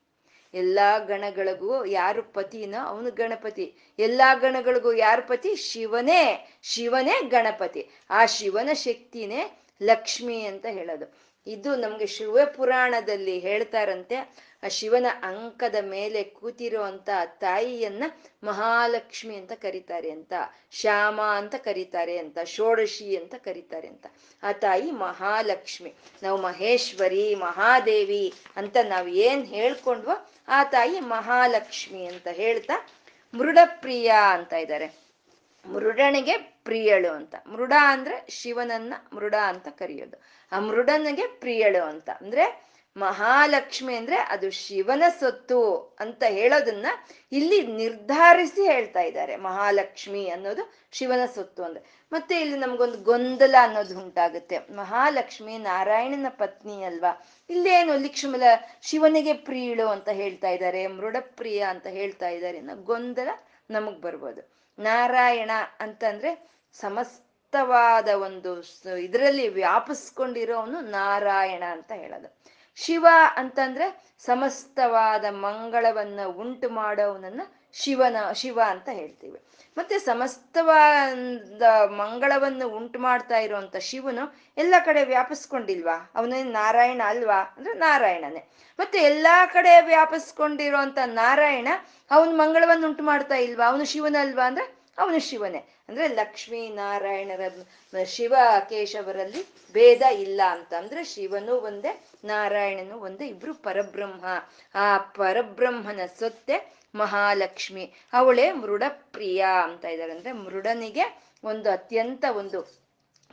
ಎಲ್ಲಾ ಗಣಗಳಿಗೂ ಯಾರು ಪತಿನೋ? ಅವನು ಗಣಪತಿ. ಎಲ್ಲಾ ಗಣಗಳಿಗೂ ಯಾರು ಪತಿ? ಶಿವನೇ. ಶಿವನೇ ಗಣಪತಿ. ಆ ಶಿವನ ಶಕ್ತಿನೇ ಲಕ್ಷ್ಮಿ ಅಂತ ಹೇಳೋದು. ಇದು ನಮ್ಗೆ ಶಿವ ಪುರಾಣದಲ್ಲಿ ಹೇಳ್ತಾರಂತೆ, ಆ ಶಿವನ ಅಂಕದ ಮೇಲೆ ಕೂತಿರುವಂತ ತಾಯಿಯನ್ನ ಮಹಾಲಕ್ಷ್ಮಿ ಅಂತ ಕರೀತಾರೆ ಅಂತ, ಶ್ಯಾಮ ಅಂತ ಕರೀತಾರೆ ಅಂತ, ಷೋಡಶಿ ಅಂತ ಕರೀತಾರೆ ಅಂತ. ಆ ತಾಯಿ ಮಹಾಲಕ್ಷ್ಮಿ. ನಾವು ಮಹೇಶ್ವರಿ, ಮಹಾದೇವಿ ಅಂತ ನಾವು ಏನ್ ಹೇಳ್ಕೊಂಡ್ವೋ ಆ ತಾಯಿ ಮಹಾಲಕ್ಷ್ಮಿ ಅಂತ ಹೇಳ್ತಾ ಮೃಡಪ್ರಿಯ ಅಂತ ಇದ್ದಾರೆ. ಮೃಡನಿಗೆ ಪ್ರಿಯಳು ಅಂತ. ಮೃಡ ಅಂದ್ರೆ ಶಿವನನ್ನ ಮೃಡ ಅಂತ ಕರೆಯೋದು. ಆ ಮೃಡನಿಗೆ ಪ್ರಿಯಳು ಅಂತ. ಅಂದ್ರೆ ಮಹಾಲಕ್ಷ್ಮಿ ಅಂದ್ರೆ ಅದು ಶಿವನ ಸೊತ್ತು ಅಂತ ಹೇಳೋದನ್ನ ಇಲ್ಲಿ ನಿರ್ಧಾರಿಸಿ ಹೇಳ್ತಾ ಇದ್ದಾರೆ. ಮಹಾಲಕ್ಷ್ಮಿ ಅನ್ನೋದು ಶಿವನ ಸೊತ್ತು ಅಂದ್ರೆ. ಮತ್ತೆ ಇಲ್ಲಿ ನಮ್ಗೊಂದು ಗೊಂದಲ ಅನ್ನೋದು ಉಂಟಾಗುತ್ತೆ. ಮಹಾಲಕ್ಷ್ಮಿ ನಾರಾಯಣನ ಪತ್ನಿ ಅಲ್ವಾ? ಇಲ್ಲೇನು ಲಿಕ್ಷ್ಮಲ ಶಿವನಿಗೆ ಪ್ರಿಯಳು ಅಂತ ಹೇಳ್ತಾ ಇದ್ದಾರೆ, ಮೃಡಪ್ರಿಯ ಅಂತ ಹೇಳ್ತಾ ಇದ್ದಾರೆ ಅನ್ನೋ ಗೊಂದಲ ನಮಗ್ ಬರ್ಬೋದು. ನಾರಾಯಣ ಅಂತಂದ್ರೆ ಸಮಸ್ತವಾದ ಒಂದು ಇದರಲ್ಲಿ ವ್ಯಾಪಿಸ್ಕೊಂಡಿರೋನು ನಾರಾಯಣ ಅಂತ ಹೇಳೋದು. ಶಿವ ಅಂತಂದ್ರೆ ಸಮಸ್ತವಾದ ಮಂಗಳವನ್ನ ಉಂಟು ಮಾಡೋವನನ್ನ ಶಿವನ, ಶಿವ ಅಂತ ಹೇಳ್ತೀವಿ. ಮತ್ತೆ ಸಮಸ್ತವಾದ ಮಂಗಳವನ್ನು ಉಂಟು ಮಾಡ್ತಾ ಇರುವಂತ ಶಿವನು ಎಲ್ಲ ಕಡೆ ವ್ಯಾಪಿಸ್ಕೊಂಡಿಲ್ವಾ? ಅವನೇ ನಾರಾಯಣ ಅಲ್ವಾ? ಅಂದ್ರೆ ನಾರಾಯಣನೇ. ಮತ್ತೆ ಎಲ್ಲಾ ಕಡೆ ವ್ಯಾಪಿಸ್ಕೊಂಡಿರುವಂತ ನಾರಾಯಣ ಅವನ್ ಮಂಗಳವನ್ನು ಉಂಟು ಮಾಡ್ತಾ ಇಲ್ವಾ? ಅವನು ಶಿವನಲ್ವಾ ಅಂದ್ರೆ ಅವನು ಶಿವನೇ. ಅಂದ್ರೆ ಲಕ್ಷ್ಮೀ ನಾರಾಯಣರ ಶಿವ ಕೇಶವರಲ್ಲಿ ಭೇದ ಇಲ್ಲ ಅಂತ. ಅಂದ್ರೆ ಶಿವನು ಒಂದೇ, ನಾರಾಯಣನು ಒಂದೇ, ಇಬ್ರು ಪರಬ್ರಹ್ಮ. ಆ ಪರಬ್ರಹ್ಮನ ಸೊತ್ತೆ ಮಹಾಲಕ್ಷ್ಮಿ. ಅವಳೇ ಮೃಡಪ್ರಿಯ ಅಂತ ಇದ್ದಾರೆ. ಅಂದ್ರೆ ಮೃಡನಿಗೆ ಒಂದು ಅತ್ಯಂತ ಒಂದು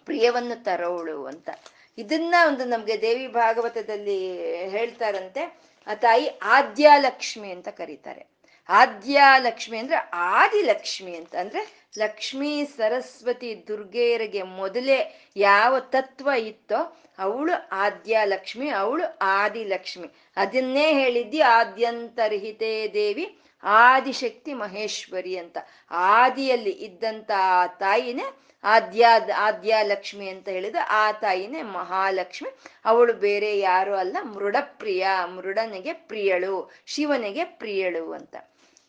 ಪ್ರಿಯವನ್ನು ತರೋಳು ಅಂತ. ಇದನ್ನ ಒಂದು ನಮ್ಗೆ ದೇವಿ ಭಾಗವತದಲ್ಲಿ ಹೇಳ್ತಾರಂತೆ, ಆ ತಾಯಿ ಆದ್ಯಾಲಕ್ಷ್ಮಿ ಅಂತ ಕರೀತಾರೆ. ಆದ್ಯಾಲಕ್ಷ್ಮಿ ಅಂದ್ರೆ ಆದಿಲಕ್ಷ್ಮಿ ಅಂತ ಅಂದ್ರೆ ಲಕ್ಷ್ಮೀ ಸರಸ್ವತಿ ದುರ್ಗೆಯರಿಗೆ ಮೊದಲೇ ಯಾವ ತತ್ವ ಇತ್ತೋ ಅವಳು ಆದ್ಯಾಲಕ್ಷ್ಮಿ, ಅವಳು ಆದಿಲಕ್ಷ್ಮಿ. ಅದನ್ನೇ ಹೇಳಿದ್ದಿ ಆದ್ಯಂತರ್ಹಿತೇ ದೇವಿ, ಆದಿಶಕ್ತಿ ಮಹೇಶ್ವರಿ ಅಂತ. ಆದಿಯಲ್ಲಿ ಇದ್ದಂತ ಆ ತಾಯಿನೇ ಆದ್ಯ, ಆದ್ಯಾಲಕ್ಷ್ಮಿ ಅಂತ ಹೇಳಿದ ಆ ತಾಯಿನೇ ಮಹಾಲಕ್ಷ್ಮಿ. ಅವಳು ಬೇರೆ ಯಾರು ಅಲ್ಲ, ಮೃಡಪ್ರಿಯ, ಮೃಡನಿಗೆ ಪ್ರಿಯಳು, ಶಿವನಿಗೆ ಪ್ರಿಯಳು ಅಂತ.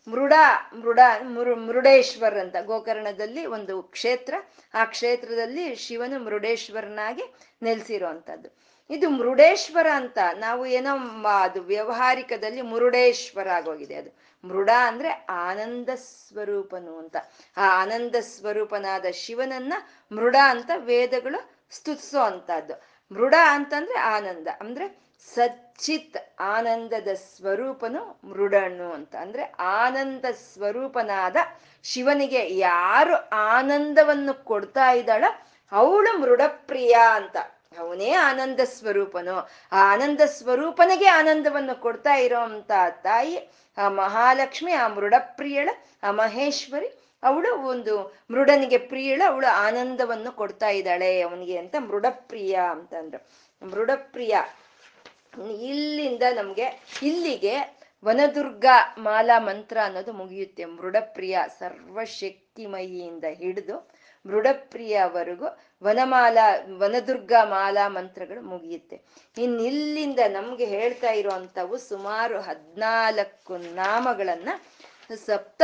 ಮೃಡ ಮೃಡ, ಮೃ, ಮೃಡೇಶ್ವರ್ ಅಂತ ಗೋಕರ್ಣದಲ್ಲಿ ಒಂದು ಕ್ಷೇತ್ರ. ಆ ಕ್ಷೇತ್ರದಲ್ಲಿ ಶಿವನು ಮೃಡೇಶ್ವರನಾಗಿ ನೆಲೆಸಿರೋ ಅಂಥದ್ದು ಇದು ಮೃಡೇಶ್ವರ ಅಂತ ನಾವು ಏನೋ ಅದು ವ್ಯವಹಾರಿಕದಲ್ಲಿ ಮುರುಡೇಶ್ವರ ಆಗೋಗಿದೆ ಅದು. ಮೃಡ ಅಂದ್ರೆ ಆನಂದ ಸ್ವರೂಪನು ಅಂತ. ಆ ಆನಂದ ಸ್ವರೂಪನಾದ ಶಿವನನ್ನ ಮೃಡ ಅಂತ ವೇದಗಳು ಸ್ತುತಿಸೋ ಅಂತದ್ದು. ಮೃಡ ಅಂತಂದ್ರೆ ಆನಂದ. ಅಂದ್ರೆ ಸಚ್ಚಿತ್ ಆನಂದದ ಸ್ವರೂಪನು ಮೃಡಣ್ಣು ಅಂತ. ಅಂದ್ರೆ ಆನಂದ ಸ್ವರೂಪನಾದ ಶಿವನಿಗೆ ಯಾರು ಆನಂದವನ್ನು ಕೊಡ್ತಾ ಇದ್ದಾಳ ಅವಳು ಮೃಡಪ್ರಿಯ ಅಂತ. ಅವನೇ ಆನಂದ ಸ್ವರೂಪನು. ಆ ಆನಂದ ಸ್ವರೂಪನಿಗೆ ಆನಂದವನ್ನು ಕೊಡ್ತಾ ಇರೋಂತ ತಾಯಿ, ಆ ಮಹಾಲಕ್ಷ್ಮಿ, ಆ ಮೃಡಪ್ರಿಯಳ, ಆ ಮಹೇಶ್ವರಿ, ಅವಳು ಒಂದು ಮೃಡನಿಗೆ ಪ್ರಿಯಳ, ಅವಳು ಆನಂದವನ್ನು ಕೊಡ್ತಾ ಇದ್ದಾಳೆ ಅವನಿಗೆ ಅಂತ ಮೃಡಪ್ರಿಯ ಅಂತಂದ್ರು ಮೃಡಪ್ರಿಯ ಇಲ್ಲಿಂದ ನಮ್ಗೆ, ಇಲ್ಲಿಗೆ ವನದುರ್ಗ ಮಾಲಾ ಮಂತ್ರ ಅನ್ನೋದು ಮುಗಿಯುತ್ತೆ. ಮೃಡಪ್ರಿಯ ಸರ್ವಶಕ್ತಿಮಯಿಯಿಂದ ಹಿಡಿದು ಮೃಡಪ್ರಿಯವರೆಗೂ ವನಮಾಲಾ, ವನದುರ್ಗ ಮಾಲಾ ಮಂತ್ರಗಳು ಮುಗಿಯುತ್ತೆ. ಇನ್ನಿಲ್ಲಿಂದ ನಮ್ಗೆ ಹೇಳ್ತಾ ಇರುವಂಥವು ಸುಮಾರು ಹದ್ನಾಲ್ಕು ನಾಮಗಳನ್ನ ಸಪ್ತ,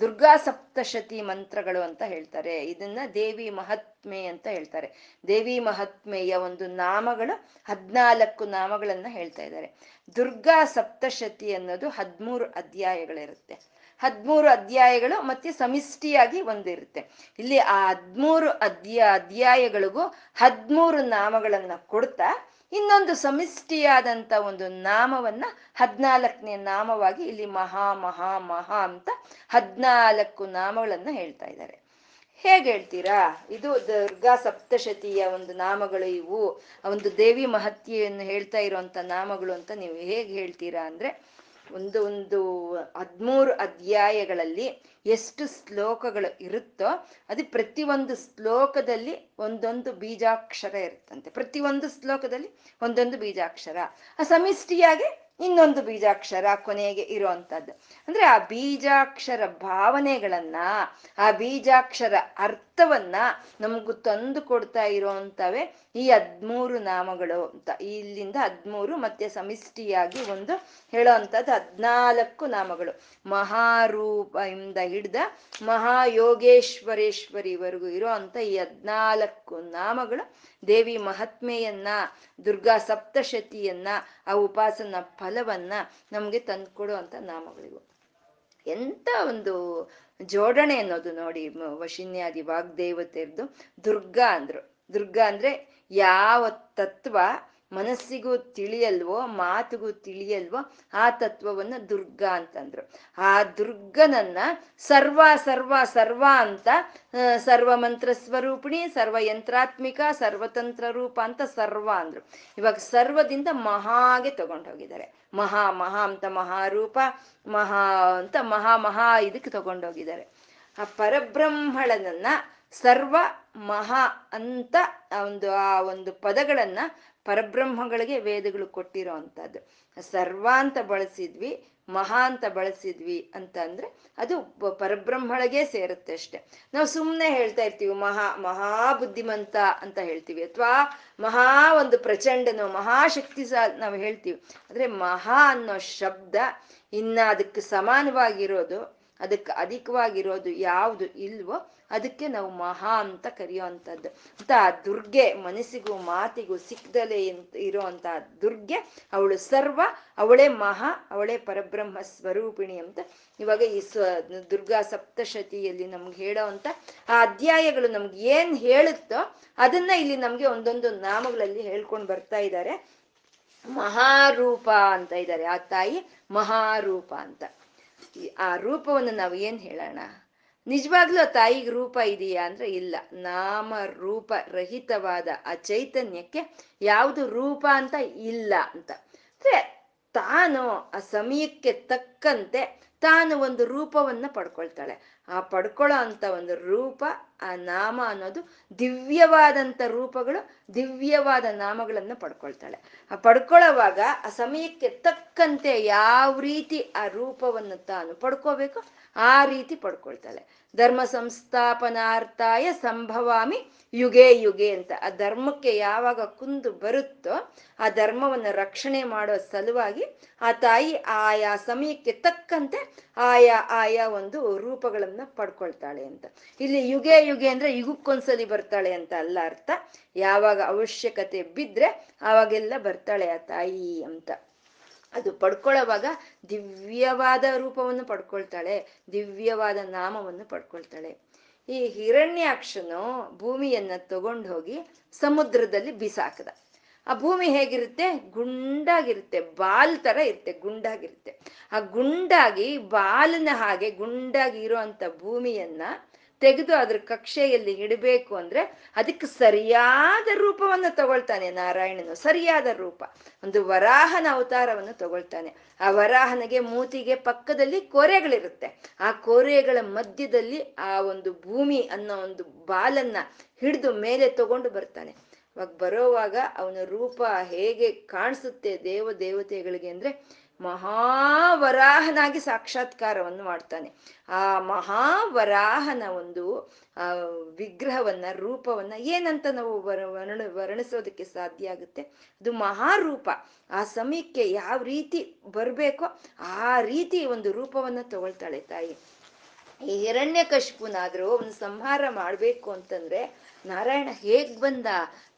ದುರ್ಗಾ ಸಪ್ತಶತಿ ಮಂತ್ರಗಳು ಅಂತ ಹೇಳ್ತಾರೆ. ಇದನ್ನ ದೇವಿ ಮಹಾತ್ಮೆ ಅಂತ ಹೇಳ್ತಾರೆ. ದೇವಿ ಮಹಾತ್ಮೆಯ ಒಂದು ನಾಮಗಳು ಹದ್ನಾಲ್ಕು ನಾಮಗಳನ್ನ ಹೇಳ್ತಾ ಇದ್ದಾರೆ. ದುರ್ಗಾ ಸಪ್ತಶತಿ ಅನ್ನೋದು ಹದ್ಮೂರು ಅಧ್ಯಾಯಗಳಿರುತ್ತೆ. ಹದ್ಮೂರು ಅಧ್ಯಾಯಗಳು ಮತ್ತೆ ಸಮಿಷ್ಟಿಯಾಗಿ ಒಂದಿರುತ್ತೆ. ಇಲ್ಲಿ ಆ ಹದ್ಮೂರು ಅಧ್ಯ, ಅಧ್ಯಾಯಗಳಿಗೂ ಹದ್ಮೂರು ನಾಮಗಳನ್ನ ಕೊಡ್ತಾ ಇನ್ನೊಂದು ಸಮಿಷ್ಟಿಯಾದಂಥ ಒಂದು ನಾಮವನ್ನ ಹದ್ನಾಲ್ಕನೇ ನಾಮವಾಗಿ ಇಲ್ಲಿ ಮಹಾ ಮಹಾ ಮಹಾ ಅಂತ ಹದಿನಾಲ್ಕು ನಾಮಗಳನ್ನ ಹೇಳ್ತಾ ಇದ್ದಾರೆ. ಹೇಗೆ ಹೇಳ್ತೀರಾ? ಇದು ದುರ್ಗಾ ಸಪ್ತಶತಿಯ ಒಂದು ನಾಮಗಳು ಇವು. ಒಂದು ದೇವಿ ಮಹತ್ಯೆಯನ್ನು ಹೇಳ್ತಾ ಇರುವಂತ ನಾಮಗಳು ಅಂತ ನೀವು ಹೇಗೆ ಹೇಳ್ತೀರಾ ಅಂದ್ರೆ ಒಂದು ಒಂದು ಹದ್ಮೂರು ಅಧ್ಯಾಯಗಳಲ್ಲಿ ಎಷ್ಟು ಶ್ಲೋಕಗಳು ಇರುತ್ತೋ ಅದು ಪ್ರತಿಯೊಂದು ಶ್ಲೋಕದಲ್ಲಿ ಒಂದೊಂದು ಬೀಜಾಕ್ಷರ ಇರುತ್ತಂತೆ. ಪ್ರತಿಯೊಂದು ಶ್ಲೋಕದಲ್ಲಿ ಒಂದೊಂದು ಬೀಜಾಕ್ಷರ. ಆ ಸಮಿಷ್ಟಿಯಾಗಿ ಇನ್ನೊಂದು ಬೀಜಾಕ್ಷರ ಕೊನೆಗೆ ಇರುವಂತದ್ದು ಅಂದ್ರೆ ಆ ಬೀಜಾಕ್ಷರ ಭಾವನೆಗಳನ್ನ, ಆ ಬೀಜಾಕ್ಷರ ಅರ್ಥವನ್ನ ನಮಗೂ ತಂದು ಕೊಡ್ತಾ ಇರೋವಂಥವೇ ಈ ಹದ್ಮೂರು ನಾಮಗಳು ಅಂತ. ಇಲ್ಲಿಂದ ಹದ್ಮೂರು ಮತ್ತೆ ಸಮಿಷ್ಟಿಯಾಗಿ ಒಂದು ಹೇಳೋವಂಥದ್ದು ಹದ್ನಾಲ್ಕು ನಾಮಗಳು. ಮಹಾರೂಪ ಇಂದ ಹಿಡ್ದ ಮಹಾಯೋಗೇಶ್ವರೇಶ್ವರಿವರೆಗೂ ಇರೋ ಅಂತ ಈ ಹದ್ನಾಲ್ಕು ನಾಮಗಳು ದೇವಿ ಮಹಾತ್ಮೆಯನ್ನ, ದುರ್ಗಾ ಸಪ್ತಶತಿಯನ್ನ, ಆ ಉಪಾಸನ ಫಲವನ್ನ ನಮ್ಗೆ ತಂದ್ಕೊಡುವಂತ ನಾಮಗಳಿವು. ಎಂತ ಒಂದು ಜೋಡಣೆ ಅನ್ನೋದು ನೋಡಿ ವಶಿನ್ಯಾದಿ ವಾಗ್ದೇವತೆಯರ್ದು ದುರ್ಗಾ ಅಂದ್ರು. ದುರ್ಗಾ ಅಂದ್ರೆ ಯಾವ ತತ್ವ ಮನಸ್ಸಿಗೂ ತಿಳಿಯಲ್ವೋ, ಮಾತುಗೂ ತಿಳಿಯಲ್ವೋ ಆ ತತ್ವವನ್ನ ದುರ್ಗ ಅಂತಂದ್ರು. ಆ ದುರ್ಗನನ್ನ ಸರ್ವ ಸರ್ವ ಸರ್ವ ಅಂತ ಸರ್ವ ಮಂತ್ರ ಸ್ವರೂಪಿಣಿ, ಸರ್ವ ಯಂತ್ರಾತ್ಮಿಕ, ಸರ್ವತಂತ್ರ ರೂಪ ಅಂತ ಸರ್ವ ಅಂದ್ರು. ಇವಾಗ ಸರ್ವದಿಂದ ಮಹಾಗೆ ತಗೊಂಡೋಗಿದ್ದಾರೆ. ಮಹಾ ಮಹಾ ಅಂತ ಮಹಾರೂಪ, ಮಹಾ ಅಂತ ಮಹಾ ಮಹಾ ಇದಕ್ಕೆ ತಗೊಂಡೋಗಿದ್ದಾರೆ. ಆ ಪರಬ್ರಹ್ಮಳನನ್ನ ಸರ್ವ ಮಹಾ ಅಂತ ಒಂದು, ಆ ಒಂದು ಪದಗಳನ್ನ ಪರಬ್ರಹ್ಮಗಳಿಗೆ ವೇದಗಳು ಕೊಟ್ಟಿರೋ ಸರ್ವಾಂತ ಸರ್ವ ಅಂತ ಬಳಸಿದ್ವಿ, ಮಹಾ ಅಂತ ಬಳಸಿದ್ವಿ ಅಂತ ಅಂದ್ರೆ ಅದು ಪರಬ್ರಹ್ಮಳಗೆ ಸೇರುತ್ತೆ ಅಷ್ಟೆ. ನಾವು ಸುಮ್ಮನೆ ಹೇಳ್ತಾ ಇರ್ತೀವಿ, ಮಹಾ ಮಹಾ ಬುದ್ಧಿಮಂತ ಅಂತ ಹೇಳ್ತೀವಿ ಅಥವಾ ಮಹಾ ಒಂದು ಪ್ರಚಂಡನು ಮಹಾಶಕ್ತಿ ಸಹ ನಾವು ಹೇಳ್ತೀವಿ. ಅಂದ್ರೆ ಮಹಾ ಅನ್ನೋ ಶಬ್ದ ಇನ್ನ ಅದಕ್ಕೆ ಸಮಾನವಾಗಿರೋದು, ಅದಕ್ಕೆ ಅಧಿಕವಾಗಿರೋದು ಯಾವುದು ಇಲ್ವೋ ಅದಕ್ಕೆ ನಾವು ಮಹಾ ಅಂತ ಕರೆಯುವಂಥದ್ದು. ಅಂತ ಆ ದುರ್ಗೆ ಮನಸ್ಸಿಗೂ ಮಾತಿಗೂ ಸಿಕ್ಕದಲೆ ಅಂತ ದುರ್ಗೆ, ಅವಳು ಸರ್ವ, ಅವಳೇ ಮಹಾ, ಅವಳೇ ಪರಬ್ರಹ್ಮ ಸ್ವರೂಪಿಣಿ ಅಂತ ಇವಾಗ ಈ ಸ್ವ ದುರ್ಗಾ ಸಪ್ತಶತಿಯಲ್ಲಿ ನಮ್ಗೆ ಹೇಳೋ ಆ ಅಧ್ಯಾಯಗಳು ನಮ್ಗೆ ಏನ್ ಹೇಳುತ್ತೋ ಅದನ್ನ ಇಲ್ಲಿ ನಮ್ಗೆ ಒಂದೊಂದು ನಾಮಗಳಲ್ಲಿ ಹೇಳ್ಕೊಂಡು ಬರ್ತಾ ಇದ್ದಾರೆ. ಮಹಾರೂಪ ಅಂತ ಇದ್ದಾರೆ. ಆ ತಾಯಿ ಮಹಾರೂಪ ಅಂತ. ಆ ರೂಪವನ್ನು ನಾವು ಏನ್ ಹೇಳೋಣ? ನಿಜವಾಗ್ಲೂ ತಾಯಿಗೆ ರೂಪ ಇದೆಯಾ ಅಂದ್ರೆ ಇಲ್ಲ. ನಾಮ ರೂಪ ರಹಿತವಾದ ಆ ಚೈತನ್ಯಕ್ಕೆ ಯಾವುದು ರೂಪ ಅಂತ ಇಲ್ಲ ಅಂತ. ಅಂದ್ರೆ ತಾನು ಆ ಸಮಯಕ್ಕೆ ತಕ್ಕಂತೆ ತಾನು ಒಂದು ರೂಪವನ್ನ ಪಡ್ಕೊಳ್ತಾಳೆ. ಆ ಪಡ್ಕೊಳ್ಳೋ ಅಂತ ಒಂದು ರೂಪ, ಆ ನಾಮ ಅನ್ನೋದು ದಿವ್ಯವಾದಂಥ ರೂಪಗಳು, ದಿವ್ಯವಾದ ನಾಮಗಳನ್ನ ಪಡ್ಕೊಳ್ತಾಳೆ. ಆ ಪಡ್ಕೊಳ್ಳೋವಾಗ ಆ ಸಮಯಕ್ಕೆ ತಕ್ಕಂತೆ ಯಾವ ರೀತಿ ಆ ರೂಪವನ್ನು ತಾನು ಪಡ್ಕೋಬೇಕು ಆ ರೀತಿ ಪಡ್ಕೊಳ್ತಾಳೆ. ಧರ್ಮ ಸಂಸ್ಥಾಪನಾರ್ಥಾಯ ಸಂಭವಾಮಿ ಯುಗೆ ಯುಗೆ ಅಂತ. ಆ ಧರ್ಮಕ್ಕೆ ಯಾವಾಗ ಕುಂದು ಬರುತ್ತೋ ಆ ಧರ್ಮವನ್ನು ರಕ್ಷಣೆ ಮಾಡೋ ಸಲುವಾಗಿ ಆ ತಾಯಿ ಆಯಾ ಸಮಯಕ್ಕೆ ತಕ್ಕಂತೆ ಆಯಾ ಆಯಾ ಒಂದು ರೂಪಗಳನ್ನ ಪಡ್ಕೊಳ್ತಾಳೆ ಅಂತ. ಇಲ್ಲಿ ಯುಗೆ ಯುಗೆ ಅಂದ್ರೆ ಯುಗಕ್ಕೊಂದ್ಸಲಿ ಬರ್ತಾಳೆ ಅಂತ ಅಲ್ಲ ಅರ್ಥ. ಯಾವಾಗ ಅವಶ್ಯಕತೆ ಬಿದ್ರೆ ಆವಾಗೆಲ್ಲ ಬರ್ತಾಳೆ ಆ ತಾಯಿ ಅಂತ. ಅದು ಪಡ್ಕೊಳ್ಳೋವಾಗ ದಿವ್ಯವಾದ ರೂಪವನ್ನು ಪಡ್ಕೊಳ್ತಾಳೆ, ದಿವ್ಯವಾದ ನಾಮವನ್ನು ಪಡ್ಕೊಳ್ತಾಳೆ. ಈ ಹಿರಣ್ಯಾಕ್ಷನು ಭೂಮಿಯನ್ನ ತಗೊಂಡು ಹೋಗಿ ಸಮುದ್ರದಲ್ಲಿ ಬಿಸಾಕದ. ಆ ಭೂಮಿ ಹೇಗಿರುತ್ತೆ? ಗುಂಡಾಗಿರುತ್ತೆ, ಬಾಲ್ ತರ ಇರುತ್ತೆ, ಗುಂಡಾಗಿರುತ್ತೆ. ಆ ಗುಂಡಾಗಿ, ಬಾಲನ ಹಾಗೆ ಗುಂಡಾಗಿ ಇರುವಂತ ಭೂಮಿಯನ್ನ ತೆಗೆದು ಅದ್ರ ಕಕ್ಷೆಯಲ್ಲಿ ಇಡಬೇಕು ಅಂದ್ರೆ ಅದಕ್ಕೆ ಸರಿಯಾದ ರೂಪವನ್ನು ತಗೊಳ್ತಾನೆ ನಾರಾಯಣನು, ಸರಿಯಾದ ರೂಪ. ಒಂದು ವರಾಹನ ಅವತಾರವನ್ನು ತಗೊಳ್ತಾನೆ. ಆ ವರಾಹನಿಗೆ ಮೂತಿಗೆ ಪಕ್ಕದಲ್ಲಿ ಕೋರೆಗಳಿರುತ್ತೆ. ಆ ಕೋರೆಗಳ ಮಧ್ಯದಲ್ಲಿ ಆ ಒಂದು ಭೂಮಿ ಅನ್ನೋ ಒಂದು ಬಾಲನ್ನ ಹಿಡಿದು ಮೇಲೆ ತಗೊಂಡು ಬರ್ತಾನೆ. ಅವಾಗ ಬರೋವಾಗ ಅವನ ರೂಪ ಹೇಗೆ ಕಾಣಿಸುತ್ತೆ ದೇವ ದೇವತೆಗಳಿಗೆ ಅಂದ್ರೆ ಮಹಾವರಾಹನಾಗಿ ಸಾಕ್ಷಾತ್ಕಾರವನ್ನು ಮಾಡ್ತಾನೆ. ಆ ಮಹಾವರಾಹನ ಒಂದು, ಆ, ವಿಗ್ರಹವನ್ನ, ರೂಪವನ್ನ ಏನಂತ ನಾವು ವರ, ವರ್ಣ, ವರ್ಣಿಸೋದಕ್ಕೆ ಸಾಧ್ಯ ಆಗುತ್ತೆ? ಅದು ಮಹಾರೂಪ. ಆ ಸಮಯಕ್ಕೆ ಯಾವ ರೀತಿ ಬರ್ಬೇಕೋ ಆ ರೀತಿ ಒಂದು ರೂಪವನ್ನ ತಗೊಳ್ತಾಳೆ ತಾಯಿ. ಈ ಹಿರಣ್ಯ ಕಶ್ಪುನಾದ್ರೂ ಒಂದು ಸಂಹಾರ ಮಾಡ್ಬೇಕು ಅಂತಂದ್ರೆ, ನಾರಾಯಣ ಹೇಗ್ ಬಂದ?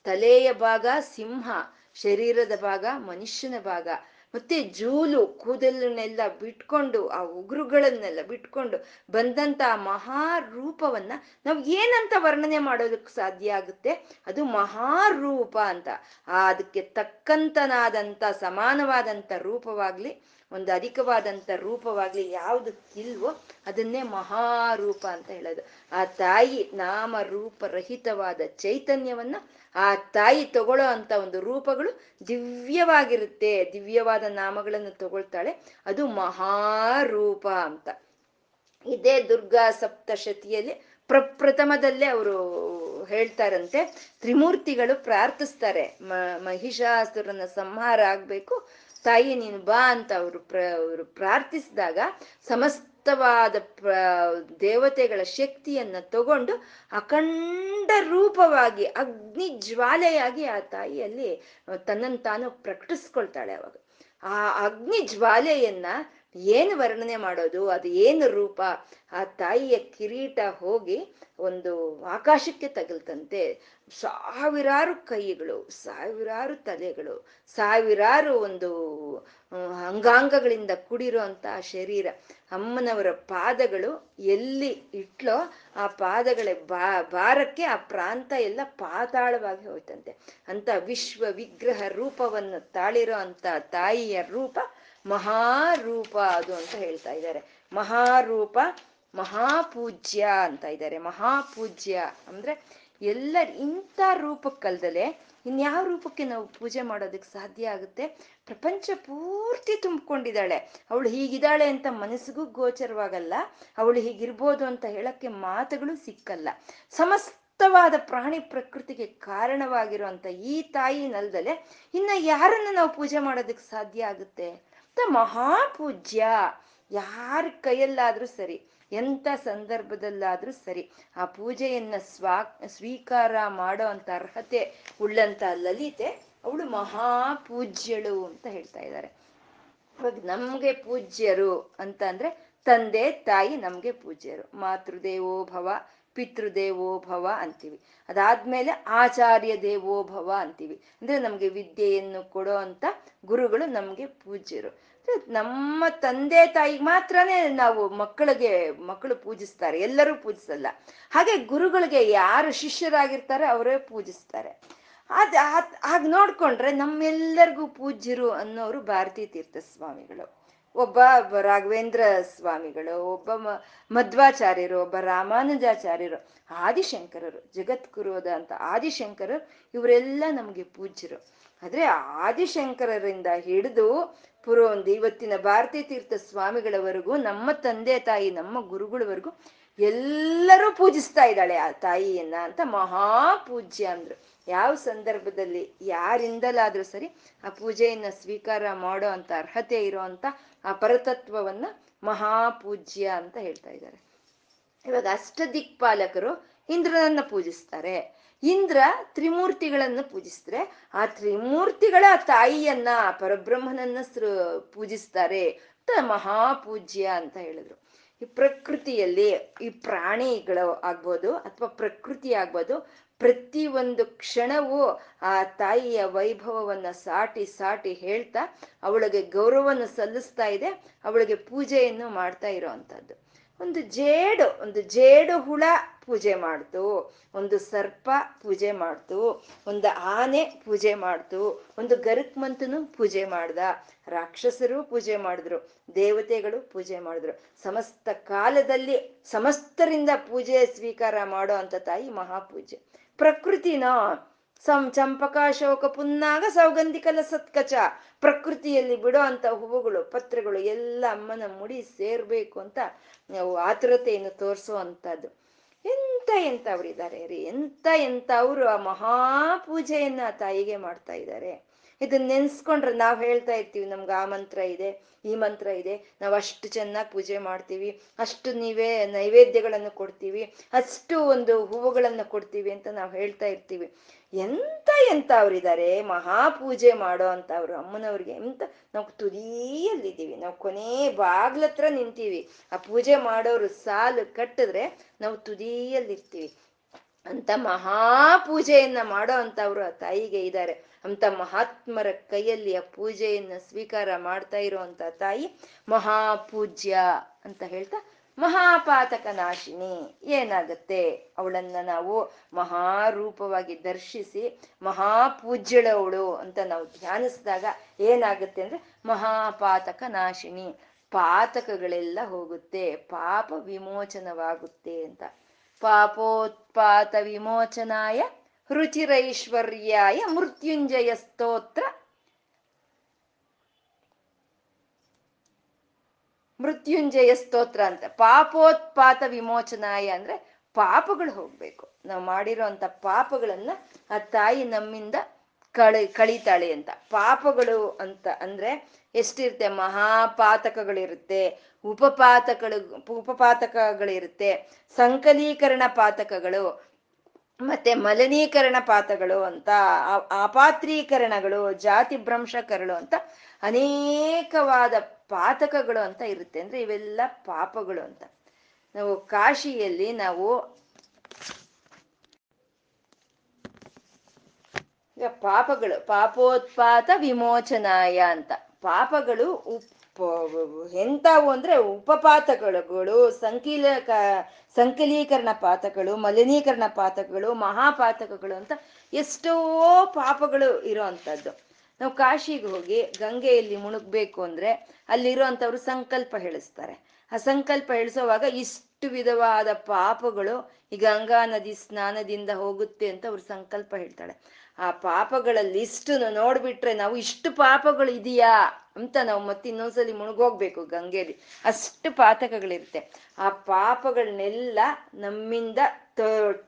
ತಲೆಯ ಭಾಗ ಸಿಂಹ, ಶರೀರದ ಭಾಗ ಮನುಷ್ಯನ ಭಾಗ. ಮತ್ತೆ ಜೂಲು ಕೂದಲನ್ನೆಲ್ಲ ಬಿಟ್ಕೊಂಡು, ಆ ಉಗುರುಗಳನ್ನೆಲ್ಲ ಬಿಟ್ಕೊಂಡು ಬಂದಂತ ಮಹಾರೂಪವನ್ನ ನಾವು ಏನಂತ ವರ್ಣನೆ ಮಾಡೋದಕ್ಕೆ ಸಾಧ್ಯ ಆಗುತ್ತೆ? ಅದು ಮಹಾರೂಪ ಅಂತ. ಅದಕ್ಕೆ ತಕ್ಕಂತನಾದಂತ, ಸಮಾನವಾದಂತ ರೂಪವಾಗ್ಲಿ, ಒಂದು ಅಧಿಕವಾದಂಥ ರೂಪವಾಗ್ಲಿ ಯಾವುದು ಇಲ್ವೋ ಅದನ್ನೇ ಮಹಾರೂಪ ಅಂತ ಹೇಳೋದು. ಆ ತಾಯಿ ನಾಮ ರೂಪರಹಿತವಾದ ಚೈತನ್ಯವನ್ನ ಆ ತಾಯಿ ತಗೊಳ್ಳೋ ಅಂತ ಒಂದು ರೂಪಗಳು ದಿವ್ಯವಾಗಿರುತ್ತೆ. ದಿವ್ಯವಾದ ನಾಮಗಳನ್ನು ತಗೊಳ್ತಾಳೆ. ಅದು ಮಹಾರೂಪ ಅಂತ. ಇದೇ ದುರ್ಗಾ ಸಪ್ತಶತಿಯಲ್ಲಿ ಪ್ರಪ್ರಥಮದಲ್ಲೇ ಅವರು ಹೇಳ್ತಾರಂತೆ, ತ್ರಿಮೂರ್ತಿಗಳು ಪ್ರಾರ್ಥಿಸ್ತಾರೆ, ಮ, ಮಹಿಷಾಸುರನ ಸಂಹಾರ ಆಗ್ಬೇಕು, ತಾಯಿ ನೀನು ಬಾ ಅಂತ ಅವರು ಪ್ರ, ಅವರು ಪ್ರಾರ್ಥಿಸಿದಾಗ ಸಮಸ್ತವಾದ ಪ್ರ, ದೇವತೆಗಳ ಶಕ್ತಿಯನ್ನ ತಗೊಂಡು ಅಖಂಡ ರೂಪವಾಗಿ, ಅಗ್ನಿ ಜ್ವಾಲೆಯಾಗಿ ಆ ತಾಯಿಯಲ್ಲಿ ತನ್ನನ್ನು ತಾನು ಪ್ರಕಟಿಸ್ಕೊಳ್ತಾಳೆ ಅವಾಗ. ಆ ಅಗ್ನಿ ಜ್ವಾಲೆಯನ್ನ ಏನು ವರ್ಣನೆ ಮಾಡೋದು? ಅದು ಏನು ರೂಪ? ಆ ತಾಯಿಯ ಕಿರೀಟ ಹೋಗಿ ಒಂದು ಆಕಾಶಕ್ಕೆ ತಗಲ್ತಂತೆ. ಸಾವಿರಾರು ಕೈಗಳು, ಸಾವಿರಾರು ತಲೆಗಳು, ಸಾವಿರಾರು ಒಂದು ಅಂಗಾಂಗಗಳಿಂದ ಕೂಡಿರೋ ಶರೀರ. ಅಮ್ಮನವರ ಪಾದಗಳು ಎಲ್ಲಿ ಇಟ್ಲೋ ಆ ಪಾದಗಳ ಬಾ, ಭಾರಕ್ಕೆ ಆ ಪ್ರಾಂತ ಎಲ್ಲ ಪಾತಾಳವಾಗಿ ಹೋಯ್ತಂತೆ. ಅಂತ ವಿಶ್ವ ವಿಗ್ರಹ ರೂಪವನ್ನು ತಾಳಿರೋ ಅಂತ ತಾಯಿಯ ರೂಪ ಮಹಾರೂಪ ಅದು ಅಂತ ಹೇಳ್ತಾ ಇದ್ದಾರೆ. ಮಹಾರೂಪ, ಮಹಾಪೂಜ್ಯ ಅಂತ ಇದ್ದಾರೆ. ಮಹಾಪೂಜ್ಯ ಅಂದ್ರೆ ಎಲ್ಲ ಇಂಥ ರೂಪಕ್ಕಲ್ದಲೆ ಇನ್ಯಾವ ರೂಪಕ್ಕೆ ನಾವು ಪೂಜೆ ಮಾಡೋದಕ್ಕೆ ಸಾಧ್ಯ ಆಗುತ್ತೆ? ಪ್ರಪಂಚ ಪೂರ್ತಿ ತುಂಬಿಕೊಂಡಿದ್ದಾಳೆ. ಅವಳು ಹೀಗಿದ್ದಾಳೆ ಅಂತ ಮನಸ್ಸಿಗೂ ಗೋಚರವಾಗಲ್ಲ. ಅವಳು ಹೀಗಿರ್ಬೋದು ಅಂತ ಹೇಳಕ್ಕೆ ಮಾತುಗಳು ಸಿಕ್ಕಲ್ಲ. ಸಮಸ್ತವಾದ ಪ್ರಾಣಿ ಪ್ರಕೃತಿಗೆ ಕಾರಣವಾಗಿರುವಂತ ಈ ತಾಯಿ ನಲ್ದಲೆ ಇನ್ನ ಯಾರನ್ನ ನಾವು ಪೂಜೆ ಮಾಡೋದಕ್ಕೆ ಸಾಧ್ಯ ಆಗುತ್ತೆ? ಅಂತ ಮಹಾಪೂಜ್ಯ? ಯಾರ ಕೈಯಲ್ಲಾದ್ರೂ ಸರಿ, ಎಂಥ ಸಂದರ್ಭದಲ್ಲಾದ್ರೂ ಸರಿ, ಆ ಪೂಜೆಯನ್ನ ಸ್ವಾ, ಸ್ವೀಕಾರ ಮಾಡೋ ಅಂತ ಅರ್ಹತೆ ಉಳ್ಳಂತ ಲಲಿತೆ ಅವಳು ಮಹಾಪೂಜ್ಯಳು ಅಂತ ಹೇಳ್ತಾ ಇದ್ದಾರೆ. ಇವಾಗ ನಮ್ಗೆ ಪೂಜ್ಯರು ಅಂತ ಅಂದ್ರೆ ತಂದೆ ತಾಯಿ ನಮ್ಗೆ ಪೂಜ್ಯರು. ಮಾತೃದೇವೋ ಭವ ಪಿತೃದೇವೋ ಭವ ಅಂತೀವಿ. ಅದಾದ್ಮೇಲೆ ಆಚಾರ್ಯ ದೇವೋ ಭವ ಅಂತೀವಿ. ಅಂದ್ರೆ ನಮ್ಗೆ ವಿದ್ಯೆಯನ್ನು ಕೊಡೋ ಅಂತ ಗುರುಗಳು ನಮ್ಗೆ ಪೂಜ್ಯರು. ನಮ್ಮ ತಂದೆ ತಾಯಿಗೆ ಮಾತ್ರನೇ ನಾವು ಮಕ್ಕಳಿಗೆ, ಮಕ್ಕಳು ಪೂಜಿಸ್ತಾರೆ. ಎಲ್ಲರೂ ಪೂಜಿಸಲ್ಲ. ಹಾಗೆ ಗುರುಗಳಿಗೆ ಯಾರು ಶಿಷ್ಯರಾಗಿರ್ತಾರೆ ಅವರೇ ಪೂಜಿಸ್ತಾರೆ. ಅದ್ ಹಾಗೆ ನೋಡ್ಕೊಂಡ್ರೆ ನಮ್ಮೆಲ್ಲರಿಗೂ ಪೂಜ್ಯರು ಅನ್ನೋರು ಭಾರತೀ ತೀರ್ಥ ಸ್ವಾಮಿಗಳು. ಒಬ್ಬ ರಾಘವೇಂದ್ರ ಸ್ವಾಮಿಗಳು, ಒಬ್ಬ ಮಧ್ವಾಚಾರ್ಯರು, ಒಬ್ಬ ರಾಮಾನುಜಾಚಾರ್ಯರು, ಆದಿಶಂಕರರು, ಜಗದ್ಗುರುವಾದ ಅಂತ ಆದಿಶಂಕರರು, ಇವರೆಲ್ಲ ನಮಗೆ ಪೂಜ್ಯರು. ಆದ್ರೆ ಆದಿಶಂಕರರಿಂದ ಹಿಡಿದು ಪುರೋಂದು ಇವತ್ತಿನ ಭಾರತೀ ತೀರ್ಥ ಸ್ವಾಮಿಗಳವರೆಗೂ, ನಮ್ಮ ತಂದೆ ತಾಯಿ, ನಮ್ಮ ಗುರುಗಳವರೆಗೂ ಎಲ್ಲರೂ ಪೂಜಿಸ್ತಾ ಇದ್ದಾಳೆ ಆ ತಾಯಿಯನ್ನ ಅಂತ ಮಹಾಪೂಜ್ಯ ಅಂದ್ರು. ಯಾವ ಸಂದರ್ಭದಲ್ಲಿ ಯಾರಿಂದಲಾದ್ರೂ ಸರಿ ಆ ಪೂಜೆಯನ್ನ ಸ್ವೀಕಾರ ಮಾಡೋ ಅಂತ ಅರ್ಹತೆ ಇರೋ ಆ ಪರತತ್ವವನ್ನ ಮಹಾಪೂಜ್ಯ ಅಂತ ಹೇಳ್ತಾ ಇದ್ದಾರೆ. ಇವಾಗ ಅಷ್ಟ ದಿಕ್ಪಾಲಕರು ಇಂದ್ರನನ್ನ ಪೂಜಿಸ್ತಾರೆ. ಇಂದ್ರ ತ್ರಿಮೂರ್ತಿಗಳನ್ನ ಪೂಜಿಸಿದ್ರೆ ಆ ತ್ರಿಮೂರ್ತಿಗಳ ತಾಯಿಯನ್ನ ಪರಬ್ರಹ್ಮನನ್ನ ಪೂಜಿಸ್ತಾರೆ ಅಂತ ಮಹಾಪೂಜ್ಯ ಅಂತ ಹೇಳಿದ್ರು. ಈ ಪ್ರಕೃತಿಯಲ್ಲಿ ಈ ಪ್ರಾಣಿಗಳು ಆಗ್ಬೋದು ಅಥವಾ ಪ್ರಕೃತಿ ಆಗ್ಬೋದು ಪ್ರತಿ ಒಂದು ಕ್ಷಣವೂ ಆ ತಾಯಿಯ ವೈಭವವನ್ನ ಸಾಟಿ ಸಾಟಿ ಹೇಳ್ತಾ ಅವಳಿಗೆ ಗೌರವವನ್ನು ಸಲ್ಲಿಸ್ತಾ ಇದೆ, ಅವಳಿಗೆ ಪೂಜೆಯನ್ನು ಮಾಡ್ತಾ ಇರೋ ಅಂಥದ್ದು ಒಂದು ಜೇಡು ಒಂದು ಜೇಡು ಹುಳ ಪೂಜೆ ಮಾಡ್ತು, ಒಂದು ಸರ್ಪ ಪೂಜೆ ಮಾಡ್ತು, ಒಂದು ಆನೆ ಪೂಜೆ ಮಾಡ್ತು, ಒಂದು ಗರುಕ್ಮಂತನು ಪೂಜೆ ಮಾಡ್ದ, ರಾಕ್ಷಸರು ಪೂಜೆ ಮಾಡಿದ್ರು, ದೇವತೆಗಳು ಪೂಜೆ ಮಾಡಿದ್ರು. ಸಮಸ್ತ ಕಾಲದಲ್ಲಿ ಸಮಸ್ತರಿಂದ ಪೂಜೆ ಸ್ವೀಕಾರ ಮಾಡೋ ಅಂತ ತಾಯಿ ಮಹಾಪೂಜೆ. ಪ್ರಕೃತಿನ ಸಂ ಚಂಪಕ, ಶೋಕ, ಪುನ್ನಾಗ ಸೌಗಂಧಿಕಲ ಸತ್ಕಚ ಪ್ರಕೃತಿಯಲ್ಲಿ ಬಿಡೋ ಅಂತ ಹೂವುಗಳು, ಪತ್ರಗಳು ಎಲ್ಲ ಅಮ್ಮನ ಮುಡಿ ಸೇರ್ಬೇಕು ಅಂತ ನಾವು ಆತುರತೆಯನ್ನು ತೋರಿಸುವಂತದ್ದು ಎಂತ ಎಂತ ಎಂತವ್ರಿದ್ದಾರೆ ರೀ? ಎಂತ ಅವರು ಆ ಮಹಾಪೂಜೆಯನ್ನ ತಾಯಿಗೆ ಮಾಡ್ತಾ ಇದ್ದಾರೆ? ಇದನ್ನ ನೆನ್ಸ್ಕೊಂಡ್ರೆ ನಾವು ಹೇಳ್ತಾ ಇರ್ತೀವಿ, ನಮ್ಗೆ ಆ ಮಂತ್ರ ಇದೆ, ಈ ಮಂತ್ರ ಇದೆ, ನಾವು ಅಷ್ಟು ಚೆನ್ನಾಗಿ ಪೂಜೆ ಮಾಡ್ತೀವಿ, ಅಷ್ಟು ನೀವೇ ನೈವೇದ್ಯಗಳನ್ನು ಕೊಡ್ತೀವಿ, ಅಷ್ಟು ಒಂದು ಹೂವುಗಳನ್ನು ಕೊಡ್ತೀವಿ ಅಂತ ನಾವು ಹೇಳ್ತಾ ಇರ್ತೀವಿ. ಎಂತ ಎಂತ ಅವ್ರಿದ್ದಾರೆ ಮಹಾಪೂಜೆ ಮಾಡೋ ಅಂತ ಅವರು ಅಮ್ಮನವ್ರಿಗೆ ಎಂತ, ನಾವು ತುದಿಯಲ್ಲಿದ್ದೀವಿ, ನಾವು ಕೊನೆ ಬಾಗ್ಲತ್ರ ನಿಂತೀವಿ. ಆ ಪೂಜೆ ಮಾಡೋರು ಸಾಲು ಕಟ್ಟಿದ್ರೆ ನಾವು ತುದಿಯಲ್ಲಿರ್ತೀವಿ. ಅಂತ ಮಹಾಪೂಜೆಯನ್ನ ಮಾಡೋ ಅಂತವ್ರು ಆ ತಾಯಿಗೆ ಇದ್ದಾರೆ. ಅಂತ ಮಹಾತ್ಮರ ಕೈಯಲ್ಲಿ ಆ ಪೂಜೆಯನ್ನ ಸ್ವೀಕಾರ ಮಾಡ್ತಾ ಇರುವಂತ ತಾಯಿ ಮಹಾಪೂಜ್ಯ ಅಂತ ಹೇಳ್ತಾ ಮಹಾಪಾತಕ ನಾಶಿನಿ. ಏನಾಗತ್ತೆ? ಅವಳನ್ನ ನಾವು ಮಹಾರೂಪವಾಗಿ ದರ್ಶಿಸಿ ಮಹಾಪೂಜ್ಯಳವಳು ಅಂತ ನಾವು ಧ್ಯಾನಿಸಿದಾಗ ಏನಾಗುತ್ತೆ ಅಂದ್ರೆ ಮಹಾಪಾತಕ ನಾಶಿನಿ. ಪಾತಕಗಳೆಲ್ಲ ಹೋಗುತ್ತೆ. ಪಾಪ ವಿಮೋಚನವಾಗುತ್ತೆ ಅಂತ. ಪಾಪೋತ್ಪಾತ ವಿಮೋಚನಾಯ ರುಚಿರೈಶ್ವರ್ಯಾಯ ಮೃತ್ಯುಂಜಯ ಸ್ತೋತ್ರ ಮೃತ್ಯುಂಜಯ ಸ್ತೋತ್ರ ಅಂತ. ಪಾಪೋತ್ಪಾತ ವಿಮೋಚನಾಯ ಅಂದ್ರೆ ಪಾಪಗಳು ಹೋಗ್ಬೇಕು. ನಾವು ಮಾಡಿರೋ ಅಂತ ಪಾಪಗಳನ್ನ ಆ ತಾಯಿ ನಮ್ಮಿಂದ ಕಳಿ, ಕಳೀತಾಳೆ ಅಂತ. ಪಾಪಗಳು ಅಂತ ಅಂದ್ರೆ ಎಷ್ಟಿರುತ್ತೆ? ಮಹಾಪಾತಕಗಳಿರುತ್ತೆ ಉಪಪಾತಕಗಳು ಉಪಪಾತಕಗಳಿರುತ್ತೆ, ಸಂಕಲೀಕರಣ ಪಾತಕಗಳು ಮತ್ತೆ ಮಲನೀಕರಣ ಪಾತಗಳು ಅಂತ ಅಪಾತ್ರೀಕರಣಗಳು ಜಾತಿ ಭ್ರಂಶಕರಳು ಅಂತ ಅನೇಕವಾದ ಪಾತಕಗಳು ಅಂತ ಇರುತ್ತೆ. ಅಂದ್ರೆ ಇವೆಲ್ಲ ಪಾಪಗಳು ಅಂತ. ನಾವು ಕಾಶಿಯಲ್ಲಿ ನಾವು ಪಾಪಗಳು, ಪಾಪೋತ್ಪಾತ ವಿಮೋಚನಾಯ ಅಂತ. ಪಾಪಗಳು ಉಪ್ ಎಂತಾವು ಅಂದ್ರೆ ಉಪಪಾತಗಳು ಸಂಕೀಲ ಸಂಕಲೀಕರಣ ಪಾತಗಳು ಮಲಿನೀಕರಣ ಪಾತಕಗಳು, ಮಹಾಪಾತಕಗಳು ಅಂತ ಎಷ್ಟೋ ಪಾಪಗಳು ಇರೋ ಅಂಥದ್ದು ನಾವು ಕಾಶಿಗೆ ಹೋಗಿ ಗಂಗೆಯಲ್ಲಿ ಮುಳುಗ್ಬೇಕು ಅಂದ್ರೆ ಅಲ್ಲಿರುವಂಥವ್ರು ಸಂಕಲ್ಪ ಹೇಳಿಸ್ತಾರೆ. ಆ ಸಂಕಲ್ಪ ಹೇಳಿಸೋವಾಗ ಇಷ್ಟು ವಿಧವಾದ ಪಾಪಗಳು ಈ ಗಂಗಾ ನದಿ ಸ್ನಾನದಿಂದ ಹೋಗುತ್ತೆ ಅಂತ ಅವ್ರು ಸಂಕಲ್ಪ ಹೇಳ್ತಾಳೆ ಆ ಪಾಪಗಳ ಲಿಸ್ಟ್ ನೋಡ್ಬಿಟ್ರೆ ನಾವು ಇಷ್ಟು ಪಾಪಗಳು ಇದೆಯಾ ಅಂತ ನಾವು ಮತ್ತೆ ಇನ್ನೊಂದ್ಸಲಿ ಮುಳುಗೋಗ್ಬೇಕು ಗಂಗೆಯಲ್ಲಿ. ಅಷ್ಟು ಪಾತಕಗಳಿರುತ್ತೆ. ಆ ಪಾಪಗಳನ್ನೆಲ್ಲ ನಮ್ಮಿಂದ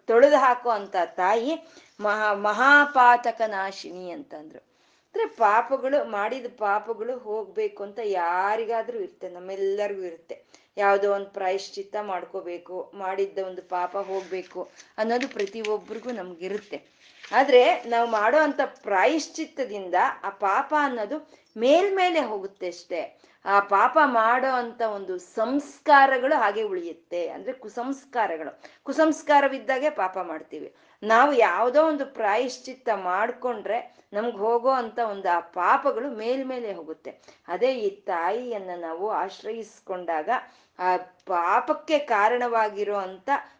ತೊಳೆದು ಹಾಕೋ ಅಂತ ತಾಯಿ ಮಹಾ ಮಹಾಪಾತಕ ನಾಶಿನಿ ಅಂತಂದ್ರು. ಅಂದ್ರೆ ಪಾಪಗಳು, ಮಾಡಿದ ಪಾಪಗಳು ಹೋಗ್ಬೇಕು ಅಂತ ಯಾರಿಗಾದ್ರೂ ಇರುತ್ತೆ, ನಮ್ಮೆಲ್ಲರಿಗೂ ಇರುತ್ತೆ. ಯಾವುದೋ ಒಂದು ಪ್ರಾಯಶ್ಚಿತ್ತ ಮಾಡ್ಕೋಬೇಕು, ಮಾಡಿದ್ದ ಒಂದು ಪಾಪ ಹೋಗ್ಬೇಕು ಅನ್ನೋದು ಪ್ರತಿಯೊಬ್ಬರಿಗೂ ನಮ್ಗಿರುತ್ತೆ. ಆದ್ರೆ ನಾವು ಮಾಡೋ ಅಂತ ಪ್ರಾಯಶ್ಚಿತ್ತದಿಂದ ಆ ಪಾಪ ಅನ್ನೋದು ಮೇಲ್ಮೇಲೆ ಹೋಗುತ್ತೆ ಅಷ್ಟೇ. ಆ ಪಾಪ ಮಾಡೋ ಅಂತ ಒಂದು ಸಂಸ್ಕಾರಗಳು ಹಾಗೆ ಉಳಿಯುತ್ತೆ. ಅಂದ್ರೆ ಕುಸಂಸ್ಕಾರಗಳು. ಕುಸಂಸ್ಕಾರವಿದ್ದಾಗೆ ಪಾಪ ಮಾಡ್ತೀವಿ. ನಾವು ಯಾವುದೋ ಒಂದು ಪ್ರಾಯಶ್ಚಿತ್ತ ಮಾಡ್ಕೊಂಡ್ರೆ ನಮ್ಗೆ ಹೋಗೋ ಅಂತ ಒಂದು ಆ ಪಾಪಗಳು ಮೇಲ್ಮೇಲೆ ಹೋಗುತ್ತೆ. ಅದೇ ಈ ತಾಯಿಯನ್ನ ನಾವು ಆಶ್ರಯಿಸ್ಕೊಂಡಾಗ ಆ ಪಾಪಕ್ಕೆ ಕಾರಣವಾಗಿರೋ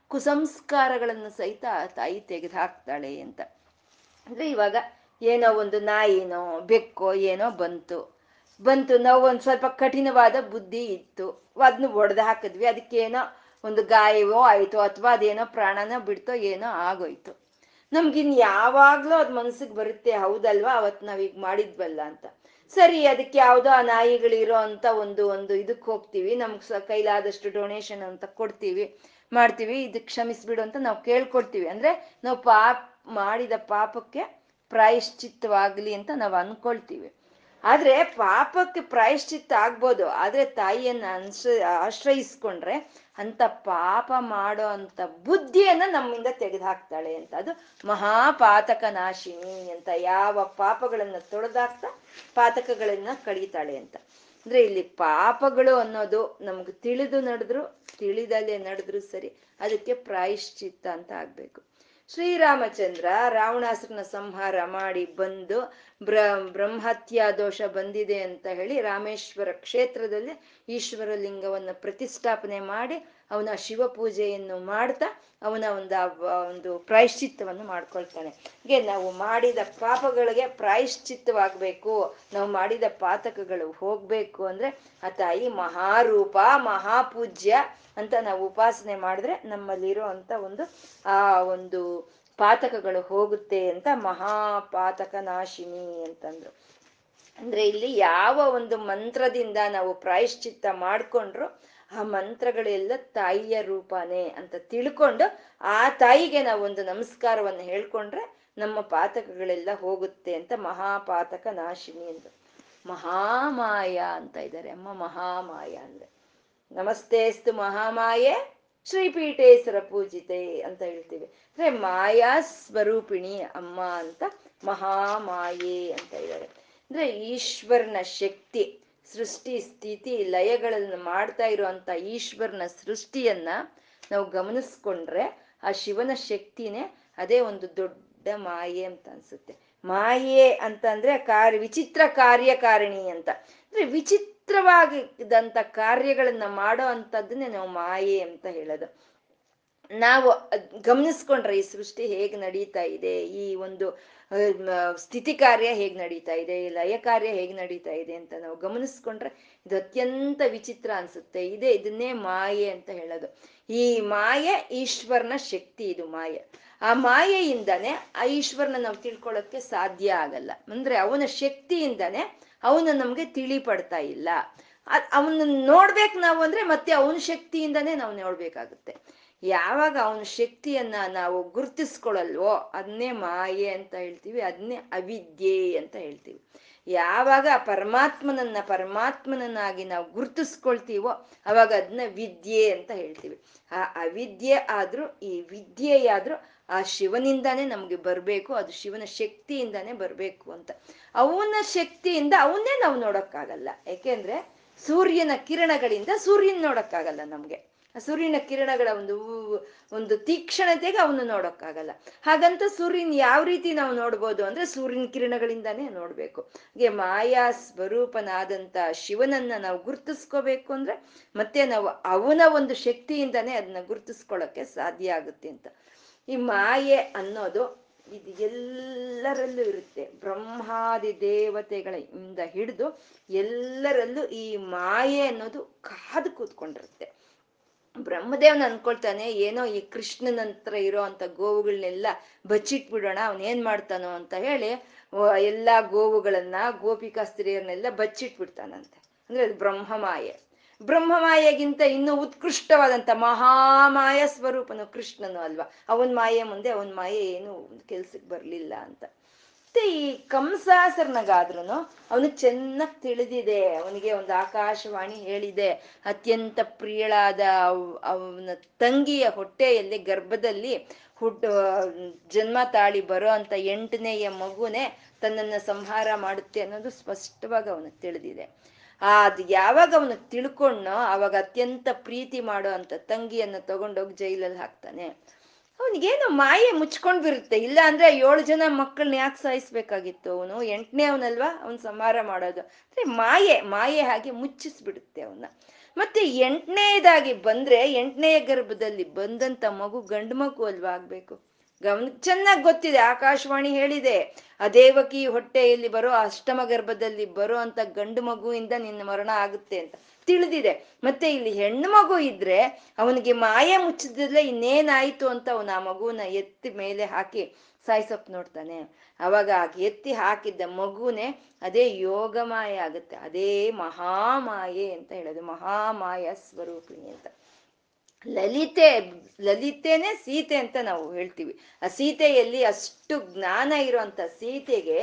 ಕುಸಂಸ್ಕಾರಗಳನ್ನು ಸಹಿತ ತಾಯಿ ತೆಗೆದು ಹಾಕ್ತಾಳೆ ಅಂತ. ಅಂದ್ರೆ ಇವಾಗ ಏನೋ ಒಂದು ನಾಯಿನೋ ಬೆಕ್ಕೋ ಏನೋ ಬಂತು. ಬಂತು, ನಾವು ಒಂದು ಸ್ವಲ್ಪ ಕಠಿಣವಾದ ಬುದ್ಧಿ ಇತ್ತು. ಅದನ್ನ ಒಡೆದು ಹಾಕಿದ್ವಿ. ಅದಕ್ಕೇನೋ ಒಂದು ಗಾಯವೋ ಆಯ್ತು ಅಥವಾ ಅದೇನೋ ಪ್ರಾಣನ ಬಿಡ್ತೋ ಏನೋ ಆಗೋಯ್ತು. ನಮ್ಗಿನ್ ಯಾವಾಗ್ಲೂ ಅದ್ ಮನ್ಸಿಗೆ ಬರುತ್ತೆ, ಹೌದಲ್ವಾ? ಅವತ್ ನಾವೀಗ ಮಾಡಿದ್ವಲ್ಲ ಅಂತ. ಸರಿ, ಅದಕ್ಕೆ ಯಾವ್ದೋ ಆ ನಾಯಿಗಳಿರೋ ಅಂತ ಒಂದು ಒಂದು ಇದಕ್ಕೆ ಹೋಗ್ತೀವಿ. ನಮ್ಗೆ ಕೈಲಾದಷ್ಟು ಡೊನೇಷನ್ ಅಂತ ಕೊಡ್ತೀವಿ, ಮಾಡ್ತೀವಿ. ಇದಕ್ಕೆ ಕ್ಷಮಿಸ್ಬಿಡು ಅಂತ ನಾವು ಕೇಳ್ಕೊಡ್ತೀವಿ. ಅಂದ್ರೆ ನಾವು ಪಾಪ, ಮಾಡಿದ ಪಾಪಕ್ಕೆ ಪ್ರಾಯಶ್ಚಿತ್ತವಾಗ್ಲಿ ಅಂತ ನಾವು ಅನ್ಕೊಳ್ತೀವಿ. ಆದ್ರೆ ಪಾಪಕ್ಕೆ ಪ್ರಾಯಶ್ಚಿತ್ತ ಆಗ್ಬೋದು ಆದ್ರೆ ತಾಯಿಯನ್ನ ಅನ್ಸ, ಆಶ್ರಯಿಸ್ಕೊಂಡ್ರೆ ಅಂತ ಪಾಪ ಮಾಡೋ ಅಂತ ಬುದ್ಧಿಯನ್ನ ನಮ್ಮಿಂದ ತೆಗೆದುಹಾಕ್ತಾಳೆ ಅಂತ. ಅದು ಮಹಾಪಾತಕ ನಾಶಿನಿ ಅಂತ ಯಾವ ಪಾಪಗಳನ್ನ ತೊಳೆದಾಕ್ತಾ ಪಾತಕಗಳನ್ನ ಕಳೀತಾಳೆ ಅಂತ. ಅಂದ್ರೆ ಇಲ್ಲಿ ಪಾಪಗಳು ಅನ್ನೋದು ನಮ್ಗೆ ತಿಳಿದು ನಡೆದ್ರು, ತಿಳಿದಲ್ಲೇ ನಡೆದ್ರು ಸರಿ, ಅದಕ್ಕೆ ಪ್ರಾಯಶ್ಚಿತ್ತ ಅಂತ ಆಗ್ಬೇಕು. ಶ್ರೀರಾಮಚಂದ್ರ ರಾವಣಾಸುರನ ಸಂಹಾರ ಮಾಡಿ ಬಂದು ಬ್ರ ಬ್ರಹ್ಮತ್ಯಾ ದೋಷ ಬಂದಿದೆ ಅಂತ ಹೇಳಿ ರಾಮೇಶ್ವರ ಕ್ಷೇತ್ರದಲ್ಲಿ ಈಶ್ವರ ಲಿಂಗವನ್ನು ಪ್ರತಿಷ್ಠಾಪನೆ ಮಾಡಿ ಅವನ ಶಿವ ಪೂಜೆಯನ್ನು ಮಾಡ್ತಾ ಅವನ ಒಂದು ಒಂದು ಪ್ರಾಯಶ್ಚಿತ್ತವನ್ನು ಮಾಡ್ಕೊಳ್ತಾನೆ. ಹೀಗೆ ನಾವು ಮಾಡಿದ ಪಾಪಗಳಿಗೆ ಪ್ರಾಯಶ್ಚಿತ್ತವಾಗಬೇಕು. ನಾವು ಮಾಡಿದ ಪಾತಕಗಳು ಹೋಗ್ಬೇಕು ಅಂದ್ರೆ ಆ ತಾಯಿ ಮಹಾರೂಪ, ಮಹಾಪೂಜ್ಯ ಅಂತ ನಾವು ಉಪಾಸನೆ ಮಾಡಿದ್ರೆ ನಮ್ಮಲ್ಲಿರೋ ಅಂತ ಒಂದು, ಆ, ಒಂದು ಪಾತಕಗಳು ಹೋಗುತ್ತೆ ಅಂತ ಮಹಾಪಾತಕ ನಾಶಿನಿ ಅಂತಂದ್ರು. ಅಂದ್ರೆ ಇಲ್ಲಿ ಯಾವ ಒಂದು ಮಂತ್ರದಿಂದ ನಾವು ಪ್ರಾಯಶ್ಚಿತ್ತ ಮಾಡ್ಕೊಂಡ್ರು ಆ ಮಂತ್ರಗಳೆಲ್ಲ ತಾಯಿಯ ರೂಪನೇ ಅಂತ ತಿಳ್ಕೊಂಡು ಆ ತಾಯಿಗೆ ನಾವು ಒಂದು ನಮಸ್ಕಾರವನ್ನು ಹೇಳ್ಕೊಂಡ್ರೆ ನಮ್ಮ ಪಾತಕಗಳೆಲ್ಲ ಹೋಗುತ್ತೆ ಅಂತ ಮಹಾಪಾತಕ ನಾಶಿನಿ ಅಂತ ಮಹಾಮಾಯ ಅಂತ ಇದ್ದಾರೆ. ಅಮ್ಮ ಮಹಾಮಾಯ ಅಂದ್ರೆ. ನಮಸ್ತೆಸ್ತು ಮಹಾಮಾಯೆ, ಶ್ರೀಪೀಠೇಶ್ವರ ಪೂಜಿತೆ ಅಂತ ಹೇಳ್ತೀವಿ. ಅಂದ್ರೆ ಮಾಯಾ ಸ್ವರೂಪಿಣಿ ಅಮ್ಮ ಅಂತ ಮಹಾಮಾಯೆ ಅಂತ ಇದ್ದಾರೆ. ಅಂದ್ರೆ ಈಶ್ವರನ ಶಕ್ತಿ ಸೃಷ್ಟಿ ಸ್ಥಿತಿ ಲಯಗಳನ್ನು ಮಾಡ್ತಾ ಇರುವಂತ ಈಶ್ವರನ ಸೃಷ್ಟಿಯನ್ನ ನಾವು ಗಮನಿಸ್ಕೊಂಡ್ರೆ ಆ ಶಿವನ ಶಕ್ತಿನೇ ಅದೇ ಒಂದು ದೊಡ್ಡ ಮಾಯೆ ಅಂತ ಅನ್ಸುತ್ತೆ. ಮಾಯೆ ಅಂತಂದ್ರೆ ಕಾರ್ಯ, ವಿಚಿತ್ರ ಕಾರ್ಯಕಾರಿಣಿ ಅಂತ. ಅಂದ್ರೆ ವಿಚಿತ್ರವಾಗಿದ್ದಂತ ಕಾರ್ಯಗಳನ್ನ ಮಾಡೋ ಅಂಥದ್ದನ್ನೇ ನಾವು ಮಾಯೆ ಅಂತ ಹೇಳೋದು. ನಾವು ಗಮನಿಸ್ಕೊಂಡ್ರೆ ಈ ಸೃಷ್ಟಿ ಹೇಗೆ ನಡೀತಾ ಇದೆ, ಈ ಒಂದು ಸ್ಥಿತಿ ಕಾರ್ಯ ಹೇಗೆ ನಡೀತಾ ಇದೆ, ಈ ಲಯ ಕಾರ್ಯ ಹೇಗೆ ನಡೀತಾ ಇದೆ ಅಂತ ನಾವು ಗಮನಿಸ್ಕೊಂಡ್ರೆ ಇದು ಅತ್ಯಂತ ವಿಚಿತ್ರ ಅನ್ಸುತ್ತೆ. ಇದೇ ಇದನ್ನೇ ಮಾಯೆ ಅಂತ ಹೇಳೋದು. ಈ ಮಾಯೆ ಈಶ್ವರನ ಶಕ್ತಿ ಇದು ಮಾಯೆ. ಆ ಮಾಯೆಯಿಂದನೇ ಆ ಈಶ್ವರನ ನಾವು ತಿಳ್ಕೊಳ್ಳೋಕೆ ಸಾಧ್ಯ ಆಗಲ್ಲ. ಅಂದ್ರೆ ಅವನ ಶಕ್ತಿಯಿಂದನೇ ಅವನ ನಮ್ಗೆ ತಿಳಿ ಪಡ್ತಾ ಇಲ್ಲ ಅವನ ನೋಡ್ಬೇಕು ನಾವು ಅಂದ್ರೆ ಮತ್ತೆ ಅವನ ಶಕ್ತಿಯಿಂದನೇ ನಾವು ನೋಡ್ಬೇಕಾಗುತ್ತೆ. ಯಾವಾಗ ಅವನ ಶಕ್ತಿಯನ್ನ ನಾವು ಗುರುತಿಸ್ಕೊಳ್ಳಲ್ವೋ ಅದನ್ನೇ ಮಾಯೆ ಅಂತ ಹೇಳ್ತೀವಿ, ಅದನ್ನೇ ಅವಿದ್ಯೆ ಅಂತ ಹೇಳ್ತೀವಿ. ಯಾವಾಗ ಪರಮಾತ್ಮನನ್ನ ಪರಮಾತ್ಮನನ್ನಾಗಿ ನಾವು ಗುರುತಿಸ್ಕೊಳ್ತೀವೋ ಅವಾಗ ಅದನ್ನ ವಿದ್ಯೆ ಅಂತ ಹೇಳ್ತೀವಿ. ಆ ಅವಿದ್ಯೆ ಆದ್ರೂ, ಈ ವಿದ್ಯೆಯಾದ್ರೂ ಆ ಶಿವನಿಂದಾನೇ ನಮ್ಗೆ ಬರ್ಬೇಕು, ಅದು ಶಿವನ ಶಕ್ತಿಯಿಂದಾನೇ ಬರ್ಬೇಕು ಅಂತ. ಅವನ ಶಕ್ತಿಯಿಂದ ಅವನ್ನೇ ನಾವು ನೋಡಕ್ಕಾಗಲ್ಲ. ಯಾಕೆಂದ್ರೆ ಸೂರ್ಯನ ಕಿರಣಗಳಿಂದ ಸೂರ್ಯನ ನೋಡಕ್ಕಾಗಲ್ಲ ನಮ್ಗೆ. ಸೂರ್ಯನ ಕಿರಣಗಳ ಒಂದು ಒಂದು ತೀಕ್ಷಣತೆಗೆ ಅವನು ನೋಡೋಕ್ಕಾಗಲ್ಲ. ಹಾಗಂತ ಸೂರ್ಯನ ಯಾವ ರೀತಿ ನಾವು ನೋಡ್ಬೋದು ಅಂದ್ರೆ ಸೂರ್ಯನ ಕಿರಣಗಳಿಂದಾನೇ ನೋಡ್ಬೇಕು. ಹಾಗೆ ಮಾಯಾ ಸ್ವರೂಪನಾದಂತ ಶಿವನನ್ನ ನಾವು ಗುರ್ತಿಸ್ಕೋಬೇಕು ಅಂದ್ರೆ ಮತ್ತೆ ನಾವು ಅವನ ಒಂದು ಶಕ್ತಿಯಿಂದಾನೇ ಅದನ್ನ ಗುರ್ತಿಸ್ಕೊಳ್ಳೋಕೆ ಸಾಧ್ಯ ಆಗುತ್ತೆ ಅಂತ. ಈ ಮಾಯೆ ಅನ್ನೋದು ಇದು ಎಲ್ಲರಲ್ಲೂ ಇರುತ್ತೆ. ಬ್ರಹ್ಮಾದಿ ದೇವತೆಗಳಿಂದ ಹಿಡಿದು ಎಲ್ಲರಲ್ಲೂ ಈ ಮಾಯೆ ಅನ್ನೋದು ಕಾದು ಕೂತ್ಕೊಂಡಿರುತ್ತೆ. ಬ್ರಹ್ಮದೇವನ ಅನ್ಕೊಳ್ತಾನೆ, ಏನೋ ಈ ಕೃಷ್ಣನ ಹತ್ರ ಇರೋ ಅಂತ ಗೋವುಗಳನ್ನೆಲ್ಲ ಬಚ್ಚಿಟ್ಬಿಡೋಣ ಅವನೇನ್ ಮಾಡ್ತಾನೋ ಅಂತ ಹೇಳಿ ಎಲ್ಲಾ ಗೋವುಗಳನ್ನ, ಗೋಪಿಕಾ ಸ್ತ್ರೀಯರನ್ನೆಲ್ಲ ಬಚ್ಚಿಟ್ಬಿಡ್ತಾನಂತೆ. ಅಂದ್ರೆ ಅದು ಬ್ರಹ್ಮಮಾಯೆ. ಬ್ರಹ್ಮಮಾಯೆಗಿಂತ ಇನ್ನು ಉತ್ಕೃಷ್ಟವಾದಂತ ಮಹಾಮಾಯ ಸ್ವರೂಪನು ಕೃಷ್ಣನು ಅಲ್ವಾ? ಅವನ್ ಮಾಯೆ ಮುಂದೆ, ಅವನ್ ಮಾಯೆ ಏನು ಕೆಲ್ಸಕ್ಕೆ ಬರಲಿಲ್ಲ ಅಂತ. ಮತ್ತೆ ಈ ಕಂಸಾಸರ್ನಗಾದ್ರೂ ಅವನು ಚೆನ್ನಾಗಿ ತಿಳಿದಿದೆ. ಅವನಿಗೆ ಒಂದು ಆಕಾಶವಾಣಿ ಹೇಳಿದೆ. ಅತ್ಯಂತ ಪ್ರಿಯಳಾದ ಅವನ ತಂಗಿಯ ಹೊಟ್ಟೆಯಲ್ಲಿ, ಗರ್ಭದಲ್ಲಿ ಹುಟ್ಟು ಜನ್ಮ ತಾಳಿ ಬರೋ ಅಂತ ಎಂಟನೆಯ ಮಗುನೇ ತನ್ನನ್ನ ಸಂಹಾರ ಮಾಡುತ್ತೆ ಅನ್ನೋದು ಸ್ಪಷ್ಟವಾಗಿ ಅವನಿಗೆ ತಿಳಿದಿದೆ. ಅದು ಯಾವಾಗ ಅವನು ತಿಳ್ಕೊಂಡೋ ಅವಾಗ ಅತ್ಯಂತ ಪ್ರೀತಿ ಮಾಡೋ ಅಂತ ತಂಗಿಯನ್ನ ತಗೊಂಡೋಗಿ ಜೈಲಲ್ಲಿ ಹಾಕ್ತಾನೆ. ಅವನಿಗೇನು ಮಾಯೆ ಮುಚ್ಕೊಂಡ್ ಬಿರುತ್ತೆ ಇಲ್ಲ ಅಂದ್ರೆ ಏಳು ಜನ ಮಕ್ಕಳನ್ನ ಯಾಕೆ ಸಾಯಿಸ್ಬೇಕಾಗಿತ್ತು ಅವನು? ಎಂಟನೇ ಅವನಲ್ವಾ? ಅವನ್ ಸಂಹಾರ ಮಾಡೋದು. ಅಂದ್ರೆ ಮಾಯೆ ಮಾಯೆ ಹಾಗೆ ಮುಚ್ಚಿಸ್ಬಿಡುತ್ತೆ ಅವನ್ನ ಮತ್ತೆ ಎಂಟನೇದಾಗಿ ಬಂದ್ರೆ, ಎಂಟನೆಯ ಗರ್ಭದಲ್ಲಿ ಬಂದಂತ ಮಗು ಗಂಡು ಮಗು ಅಲ್ವಾ ಆಗ್ಬೇಕು? ಗಮನ, ಚೆನ್ನಾಗಿ ಗೊತ್ತಿದೆ, ಆಕಾಶವಾಣಿ ಹೇಳಿದೆ. ಆ ದೇವಕಿ ಹೊಟ್ಟೆಯಲ್ಲಿ ಬರೋ ಅಷ್ಟಮ ಗರ್ಭದಲ್ಲಿ ಬರೋ ಅಂತ ಗಂಡು ಮಗುವಿಂದ ನಿನ್ನ ಮರಣ ಆಗುತ್ತೆ ಅಂತ. ತಿಳಿದಿದೆ. ಮತ್ತೆ ಇಲ್ಲಿ ಹೆಣ್ಣು ಮಗು ಇದ್ರೆ ಅವನಿಗೆ ಮಾಯ ಮುಚ್ಚಿದ್ರೆ ಇನ್ನೇನಾಯ್ತು ಅಂತ ಅವನು ಆ ಮಗುವನ್ನ ಎತ್ತಿ ಮೇಲೆ ಹಾಕಿ ಸಾಯಿಸೋಕ್ ನೋಡ್ತಾನೆ. ಅವಾಗ ಎತ್ತಿ ಹಾಕಿದ್ದ ಮಗುನೇ ಅದೇ ಯೋಗ ಮಾಯ ಆಗುತ್ತೆ. ಅದೇ ಮಹಾಮಾಯೆ ಅಂತ ಹೇಳೋದು. ಮಹಾಮಾಯ ಸ್ವರೂಪಿಣಿ ಅಂತ. ಲಲಿತೆ, ಲಲಿತೆನೆ ಸೀತೆ ಅಂತ ನಾವು ಹೇಳ್ತೀವಿ. ಆ ಸೀತೆಯಲ್ಲಿ ಅಷ್ಟು ಜ್ಞಾನ ಇರುವಂತ ಸೀತೆಗೆ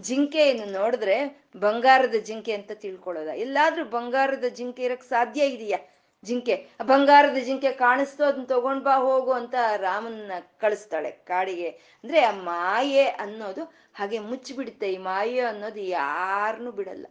ಜಿಂಕೆಯನ್ನು ನೋಡಿದ್ರೆ ಬಂಗಾರದ ಜಿಂಕೆ ಅಂತ ತಿಳ್ಕೊಳ್ಳೋದ. ಎಲ್ಲಾದ್ರೂ ಬಂಗಾರದ ಜಿಂಕೆ ಇರಕ್ ಸಾಧ್ಯ ಇದೆಯಾ? ಜಿಂಕೆ. ಬಂಗಾರದ ಜಿಂಕೆ ಕಾಣಿಸ್ತೋ, ಅದನ್ನ ತಗೊಂಡ್ ಬಾ, ಹೋಗು ಅಂತ ರಾಮನ್ನ ಕಳಿಸ್ತಾಳೆ ಕಾಡಿಗೆ. ಅಂದ್ರೆ ಆ ಮಾಯೆ ಅನ್ನೋದು ಹಾಗೆ ಮುಚ್ಚಿಬಿಡುತ್ತೆ. ಈ ಮಾಯೆ ಅನ್ನೋದು ಯಾರನ್ನೂ ಬಿಡಲ್ಲ.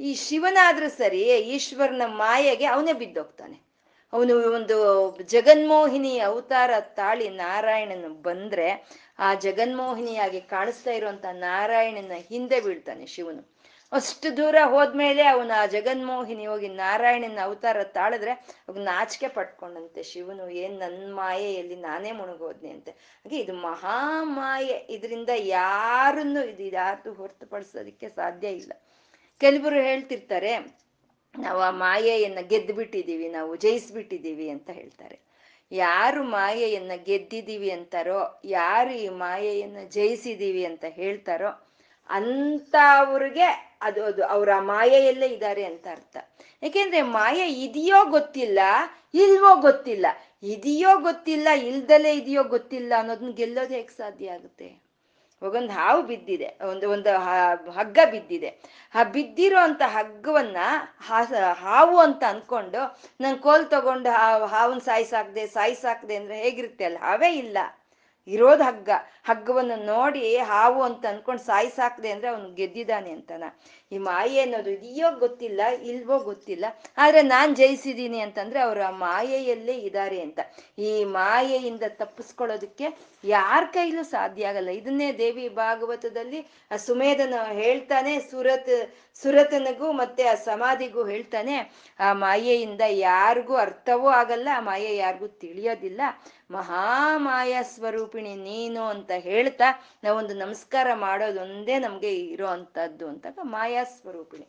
ಈ ಶಿವನಾದ್ರೂ ಸರಿ, ಈಶ್ವರನ ಮಾಯೆಗೆ ಅವನೇ ಬಿದ್ದೋಗ್ತಾನೆ. ಅವನು ಒಂದು ಜಗನ್ಮೋಹಿನಿ ಅವತಾರ ತಾಳಿ ನಾರಾಯಣನ ಬಂದ್ರೆ ಆ ಜಗನ್ಮೋಹಿನಿಯಾಗಿ ಕಾಣಿಸ್ತಾ ಇರುವಂತ ನಾರಾಯಣನ ಹಿಂದೆ ಬೀಳ್ತಾನೆ ಶಿವನು. ಅಷ್ಟು ದೂರ ಹೋದ್ಮೇಲೆ ಅವನು ಆ ಜಗನ್ಮೋಹಿನಿ ಹೋಗಿ ನಾರಾಯಣನ ಅವತಾರ ತಾಳಿದ್ರೆ ಅವಾಗ ನಾಚಿಕೆ ಪಟ್ಕೊಂಡಂತೆ. ಶಿವನು, ಏನ್ ನನ್ನ ಮಾಯೆಯಲ್ಲಿ ನಾನೇ ಮುಳುಗೋದ್ನಿ ಅಂತೆ. ಹಾಗೆ ಇದು ಮಹಾಮಾಯೆ. ಇದರಿಂದ ಯಾರನ್ನು ಇದು ಯಾರ್ದು ಹೊರತುಪಡಿಸೋದಕ್ಕೆ ಸಾಧ್ಯ ಇಲ್ಲ. ಕೆಲವರು ಹೇಳ್ತಿರ್ತಾರೆ ನಾವು ಆ ಮಾಯೆಯನ್ನ ಗೆದ್ದು ಬಿಟ್ಟಿದೀವಿ ನಾವು ಜಯಿಸ್ಬಿಟ್ಟಿದ್ದೀವಿ ಅಂತ ಹೇಳ್ತಾರೆ. ಯಾರು ಮಾಯೆಯನ್ನ ಗೆದ್ದಿದ್ದೀವಿ ಅಂತಾರೋ, ಯಾರು ಈ ಮಾಯೆಯನ್ನ ಜಯಿಸಿದೀವಿ ಅಂತ ಹೇಳ್ತಾರೋ ಅವ್ರಿಗೆ ಅದು ಅದು ಅವ್ರ ಆ ಮಾಯೆಯಲ್ಲೇ ಇದ್ದಾರೆ ಅಂತ ಅರ್ಥ. ಯಾಕೆಂದ್ರೆ ಮಾಯೆ ಇದೆಯೋ ಗೊತ್ತಿಲ್ಲ, ಇಲ್ವೋ ಗೊತ್ತಿಲ್ಲ. ಇದೆಯೋ ಗೊತ್ತಿಲ್ಲ, ಇಲ್ದಲೇ ಇದೆಯೋ ಗೊತ್ತಿಲ್ಲ ಅನ್ನೋದನ್ನ ಗೆಲ್ಲೋದು ಹೇಗೆ ಸಾಧ್ಯ ಆಗುತ್ತೆ? ಒಂದು ಹಾವು ಬಿದ್ದಿದೆ, ಒಂದು ಒಂದು ಹಗ್ಗ ಬಿದ್ದಿದೆ. ಆ ಬಿದ್ದಿರೋ ಅಂತ ಹಗ್ಗವನ್ನ ಹಾವು ಅಂತ ಅನ್ಕೊಂಡು ನನ್ ಕೋಲ್ ತಗೊಂಡು ಹಾವನ್ ಸಾಯಿಸಾಕ್ದೆ ಸಾಯಿಸಾಕ್ದೆ ಅಂದ್ರೆ ಹೇಗಿರುತ್ತೆ ಅಲ್ಲ? ಹಾವೇ ಇಲ್ಲ. ಇರೋದು ಹಗ್ಗ. ಹಗ್ಗವನ್ನು ನೋಡಿ ಹಾವು ಅಂತ ಅನ್ಕೊಂಡು ಸಾಯಿಸಾಕ್ದೆ ಅಂದ್ರೆ ಅವನು ಗೆದ್ದಿದ್ದಾನೆ ಅಂತನ. ಈ ಮಾಯೆ ಅನ್ನೋದು ಇದೆಯೋ ಗೊತ್ತಿಲ್ಲ, ಇಲ್ವೋ ಗೊತ್ತಿಲ್ಲ, ಆದ್ರೆ ನಾನ್ ಜಯಿಸಿದೀನಿ ಅಂತಂದ್ರೆ ಆ ಮಾಯೆಯಲ್ಲೇ ಇದ್ದಾರೆ ಅಂತ. ಈ ಮಾಯೆಯಿಂದ ತಪ್ಪಿಸ್ಕೊಳ್ಳೋದಕ್ಕೆ ಯಾರ ಕೈಲೂ ಸಾಧ್ಯ ಆಗಲ್ಲ. ಇದನ್ನೇ ದೇವಿ ಭಾಗವತದಲ್ಲಿ ಆ ಸುಮೇಧನ ಹೇಳ್ತಾನೆ, ಸುರತ್, ಸುರತನಿಗೂ ಮತ್ತೆ ಆ ಸಮಾಧಿಗೂ ಹೇಳ್ತಾನೆ, ಆ ಮಾಯೆಯಿಂದ ಯಾರಿಗೂ ಅರ್ಥವೂ ಆಗಲ್ಲ, ಆ ಮಾಯೆ ಯಾರಿಗೂ ತಿಳಿಯೋದಿಲ್ಲ. ಮಹಾಮಾಯ ಸ್ವರೂಪಿಣಿ ನೀನು ಅಂತ ಹೇಳ್ತಾ ನಾವೊಂದು ನಮಸ್ಕಾರ ಮಾಡೋದೊಂದೇ ನಮ್ಗೆ ಇರೋ ಅಂತದ್ದು ಅಂತಾಗ ಮಾಯಾ ಸ್ವರೂಪಿಣಿ.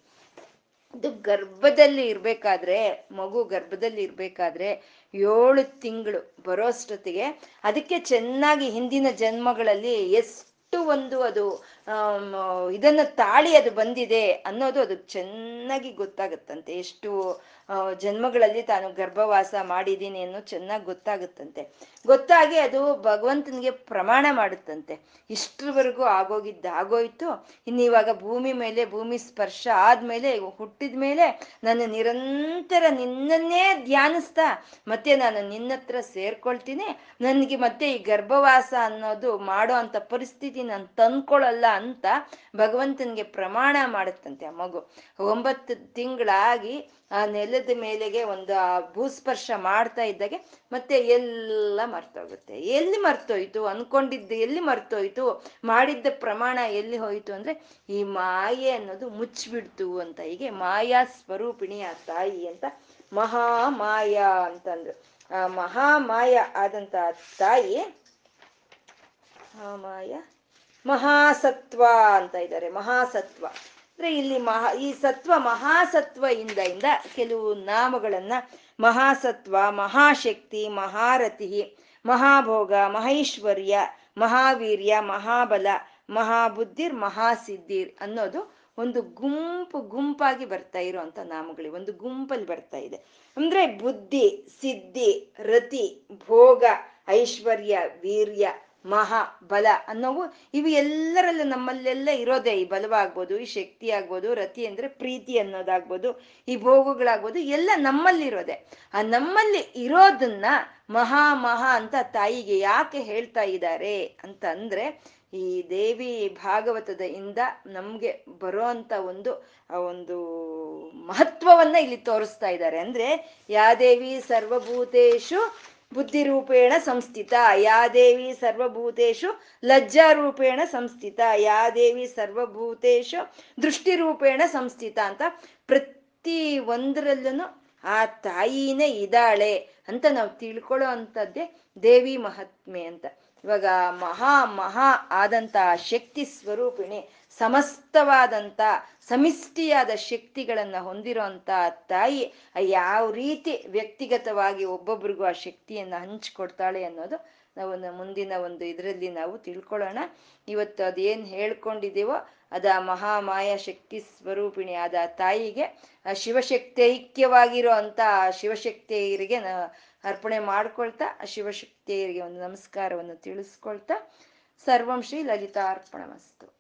ಇದು ಗರ್ಭದಲ್ಲಿ ಇರ್ಬೇಕಾದ್ರೆ, ಮಗು ಗರ್ಭದಲ್ಲಿ ಇರ್ಬೇಕಾದ್ರೆ ಏಳು ತಿಂಗಳು ಬರೋಷ್ಟೊತ್ತಿಗೆ ಅದಕ್ಕೆ ಚೆನ್ನಾಗಿ ಹಿಂದಿನ ಜನ್ಮಗಳಲ್ಲಿ ಎಷ್ಟು ಒಂದು ಅದು ಇದನ್ನ ತಾಳಿ ಅದು ಬಂದಿದೆ ಅನ್ನೋದು ಅದು ಚೆನ್ನಾಗಿ ಗೊತ್ತಾಗುತ್ತಂತೆ. ಎಷ್ಟು ಜನ್ಮಗಳಲ್ಲಿ ತಾನು ಗರ್ಭವಾಸ ಮಾಡಿದ್ದೀನಿ ಅನ್ನೋ ಚೆನ್ನಾಗಿ ಗೊತ್ತಾಗುತ್ತಂತೆ. ಗೊತ್ತಾಗಿ ಅದು ಭಗವಂತನಿಗೆ ಪ್ರಮಾಣ ಮಾಡುತ್ತಂತೆ. ಇಷ್ಟರವರೆಗೂ ಆಗೋಗಿದ್ದ, ಆಗೋಯ್ತು. ಇನ್ನು ಇವಾಗ ಭೂಮಿ ಮೇಲೆ, ಭೂಮಿ ಸ್ಪರ್ಶ ಆದ್ಮೇಲೆ, ಹುಟ್ಟಿದ ಮೇಲೆ ನಾನು ನಿರಂತರ ನಿನ್ನನ್ನೇ ಧ್ಯಾನಿಸ್ತಾ ಮತ್ತೆ ನಾನು ನಿನ್ನ ಹತ್ರ ಸೇರ್ಕೊಳ್ತೀನಿ. ನನಗೆ ಮತ್ತೆ ಈ ಗರ್ಭವಾಸ ಅನ್ನೋದು ಮಾಡೋ ಅಂತ ಪರಿಸ್ಥಿತಿ ನಾನು ತಂದ್ಕೊಳ್ಳಲ್ಲ ಅಂತ ಭಗವಂತನಿಗೆ ಪ್ರಮಾಣ ಮಾಡುತ್ತಂತೆ ಆ ಮಗು. ಒಂಬತ್ತು ತಿಂಗಳಾಗಿ ಆ ನೆಲದ ಮೇಲೆಗೆ ಒಂದು ಆ ಭೂಸ್ಪರ್ಶ ಮಾಡ್ತಾ ಇದ್ದಾಗೆ, ಮತ್ತೆ ಎಲ್ಲ ಮರ್ತೋಗುತ್ತೆ. ಎಲ್ಲಿ ಮರ್ತೋಯ್ತು? ಅನ್ಕೊಂಡಿದ್ದು ಎಲ್ಲಿ ಮರ್ತೋಯ್ತು? ಮಾಡಿದ್ದ ಪ್ರಮಾಣ ಎಲ್ಲಿ ಹೋಯ್ತು ಅಂದ್ರೆ, ಈ ಮಾಯೆ ಅನ್ನೋದು ಮುಚ್ಚಿಬಿಡ್ತು ಅಂತ. ಹೀಗೆ ಮಾಯಾ ಸ್ವರೂಪಿಣಿ ಆ ತಾಯಿ ಅಂತ ಮಹಾಮಾಯ ಅಂತಂದ್ರು. ಆ ಮಹಾಮಾಯ ಆದಂತ ತಾಯಿ, ಮಹಾಮಾಯ ಮಹಾಸತ್ವ ಅಂತ ಇದ್ದಾರೆ, ಮಹಾಸತ್ವ. ಅಂದ್ರೆ ಇಲ್ಲಿ ಮಹಾ, ಈ ಸತ್ವ ಮಹಾಸತ್ವ ಇಂದ ಇಂದ ಕೆಲವು ನಾಮಗಳನ್ನ ಮಹಾಸತ್ವ, ಮಹಾಶಕ್ತಿ, ಮಹಾರತಿ, ಮಹಾಭೋಗ, ಮಹೈಶ್ವರ್ಯ, ಮಹಾವೀರ್ಯ, ಮಹಾಬಲ, ಮಹಾಬುದ್ಧಿರ್, ಮಹಾಸಿದ್ಧಿರ್ ಅನ್ನೋದು ಒಂದು ಗುಂಪು ಗುಂಪಾಗಿ ಬರ್ತಾ ಇರುವಂತ ನಾಮಗಳು ಒಂದು ಗುಂಪಲ್ಲಿ ಬರ್ತಾ ಇದೆ. ಅಂದ್ರೆ ಬುದ್ಧಿ, ಸಿದ್ಧಿ, ರತಿ, ಭೋಗ, ಐಶ್ವರ್ಯ, ವೀರ್ಯ ಮಹಾ, ಬಲ ಅನ್ನೋವು ಇವು ಎಲ್ಲರಲ್ಲೂ ನಮ್ಮಲ್ಲೆಲ್ಲ ಇರೋದೇ. ಈ ಬಲವಾಗ್ಬೋದು, ಈ ಶಕ್ತಿ ಆಗ್ಬೋದು ರತಿ ಅಂದ್ರೆ ಪ್ರೀತಿ ಅನ್ನೋದಾಗ್ಬೋದು, ಈ ಭೋಗಗಳಾಗ್ಬೋದು, ಎಲ್ಲ ನಮ್ಮಲ್ಲಿರೋದೆ. ಆ ನಮ್ಮಲ್ಲಿ ಇರೋದನ್ನ ಮಹಾ ಮಹಾ ಅಂತ ತಾಯಿಗೆ ಯಾಕೆ ಹೇಳ್ತಾ ಇದ್ದಾರೆ ಅಂತ ಅಂದ್ರೆ ಈ ದೇವಿ ಭಾಗವತದ ಇಂದ ನಮ್ಗೆ ಬರೋ ಅಂತ ಒಂದು, ಆ ಒಂದು ಮಹತ್ವವನ್ನ ಇಲ್ಲಿ ತೋರಿಸ್ತಾ ಇದ್ದಾರೆ. ಅಂದ್ರೆ ಯಾದೇವಿ ಸರ್ವಭೂತೇಶು ಬುದ್ಧಿರೂಪೇಣ ಸಂಸ್ಥಿತ. ಯಾ ದೇವಿ ಸರ್ವಭೂತೇಶು, ಲಜ್ಜಾರೂಪೇಣ ಸಂಸ್ಥಿತ. ಯಾ ದೇವಿ ಸರ್ವಭೂತೇಶು, ದೃಷ್ಟಿರೂಪೇಣ ಸಂಸ್ಥಿತ ಅಂತ ಪ್ರತಿ ಒಂದರಲ್ಲೂ ಆ ತಾಯಿನೇ ಇದ್ದಾಳೆ ಅಂತ ನಾವು ತಿಳ್ಕೊಳ್ಳೋ ಅಂಥದ್ದೇ ದೇವಿ ಮಹಾತ್ಮೆ ಅಂತ. ಇವಾಗ ಮಹಾ ಮಹಾ ಆದಂತ ಶಕ್ತಿ ಸ್ವರೂಪಿಣಿ ಸಮಸ್ತವಾದಂತ ಸಮಿಷ್ಟಿಯಾದ ಶಕ್ತಿಗಳನ್ನ ಹೊಂದಿರುವಂಥ ತಾಯಿ ಯಾವ ರೀತಿ ವ್ಯಕ್ತಿಗತವಾಗಿ ಒಬ್ಬೊಬ್ರಿಗೂ ಆ ಶಕ್ತಿಯನ್ನ ಹಂಚಿಕೊಡ್ತಾಳೆ ಅನ್ನೋದು ನಾವು ಮುಂದಿನ ಒಂದು ಇದರಲ್ಲಿ ನಾವು ತಿಳ್ಕೊಳ್ಳೋಣ. ಇವತ್ತು ಅದೇನ್ ಹೇಳ್ಕೊಂಡಿದ್ದೀವೋ ಅದ ಮಹಾಮಾಯ ಶಕ್ತಿ ಸ್ವರೂಪಿಣಿ ಆದ ತಾಯಿಗೆ ಶಿವಶಕ್ತಿ ಐಕ್ಯವಾಗಿರೋ ಅಂತ ಶಿವಶಕ್ತಿಯರಿಗೆ ಅರ್ಪಣೆ ಮಾಡ್ಕೊಳ್ತಾ, ಆ ಶಿವಶಕ್ತಿಯರಿಗೆ ಒಂದು ನಮಸ್ಕಾರವನ್ನು ತಿಳಿಸ್ಕೊಳ್ತಾ. ಸರ್ವಂ ಶ್ರೀ ಲಲಿತಾರ್ಪಣ ಮಸ್ತು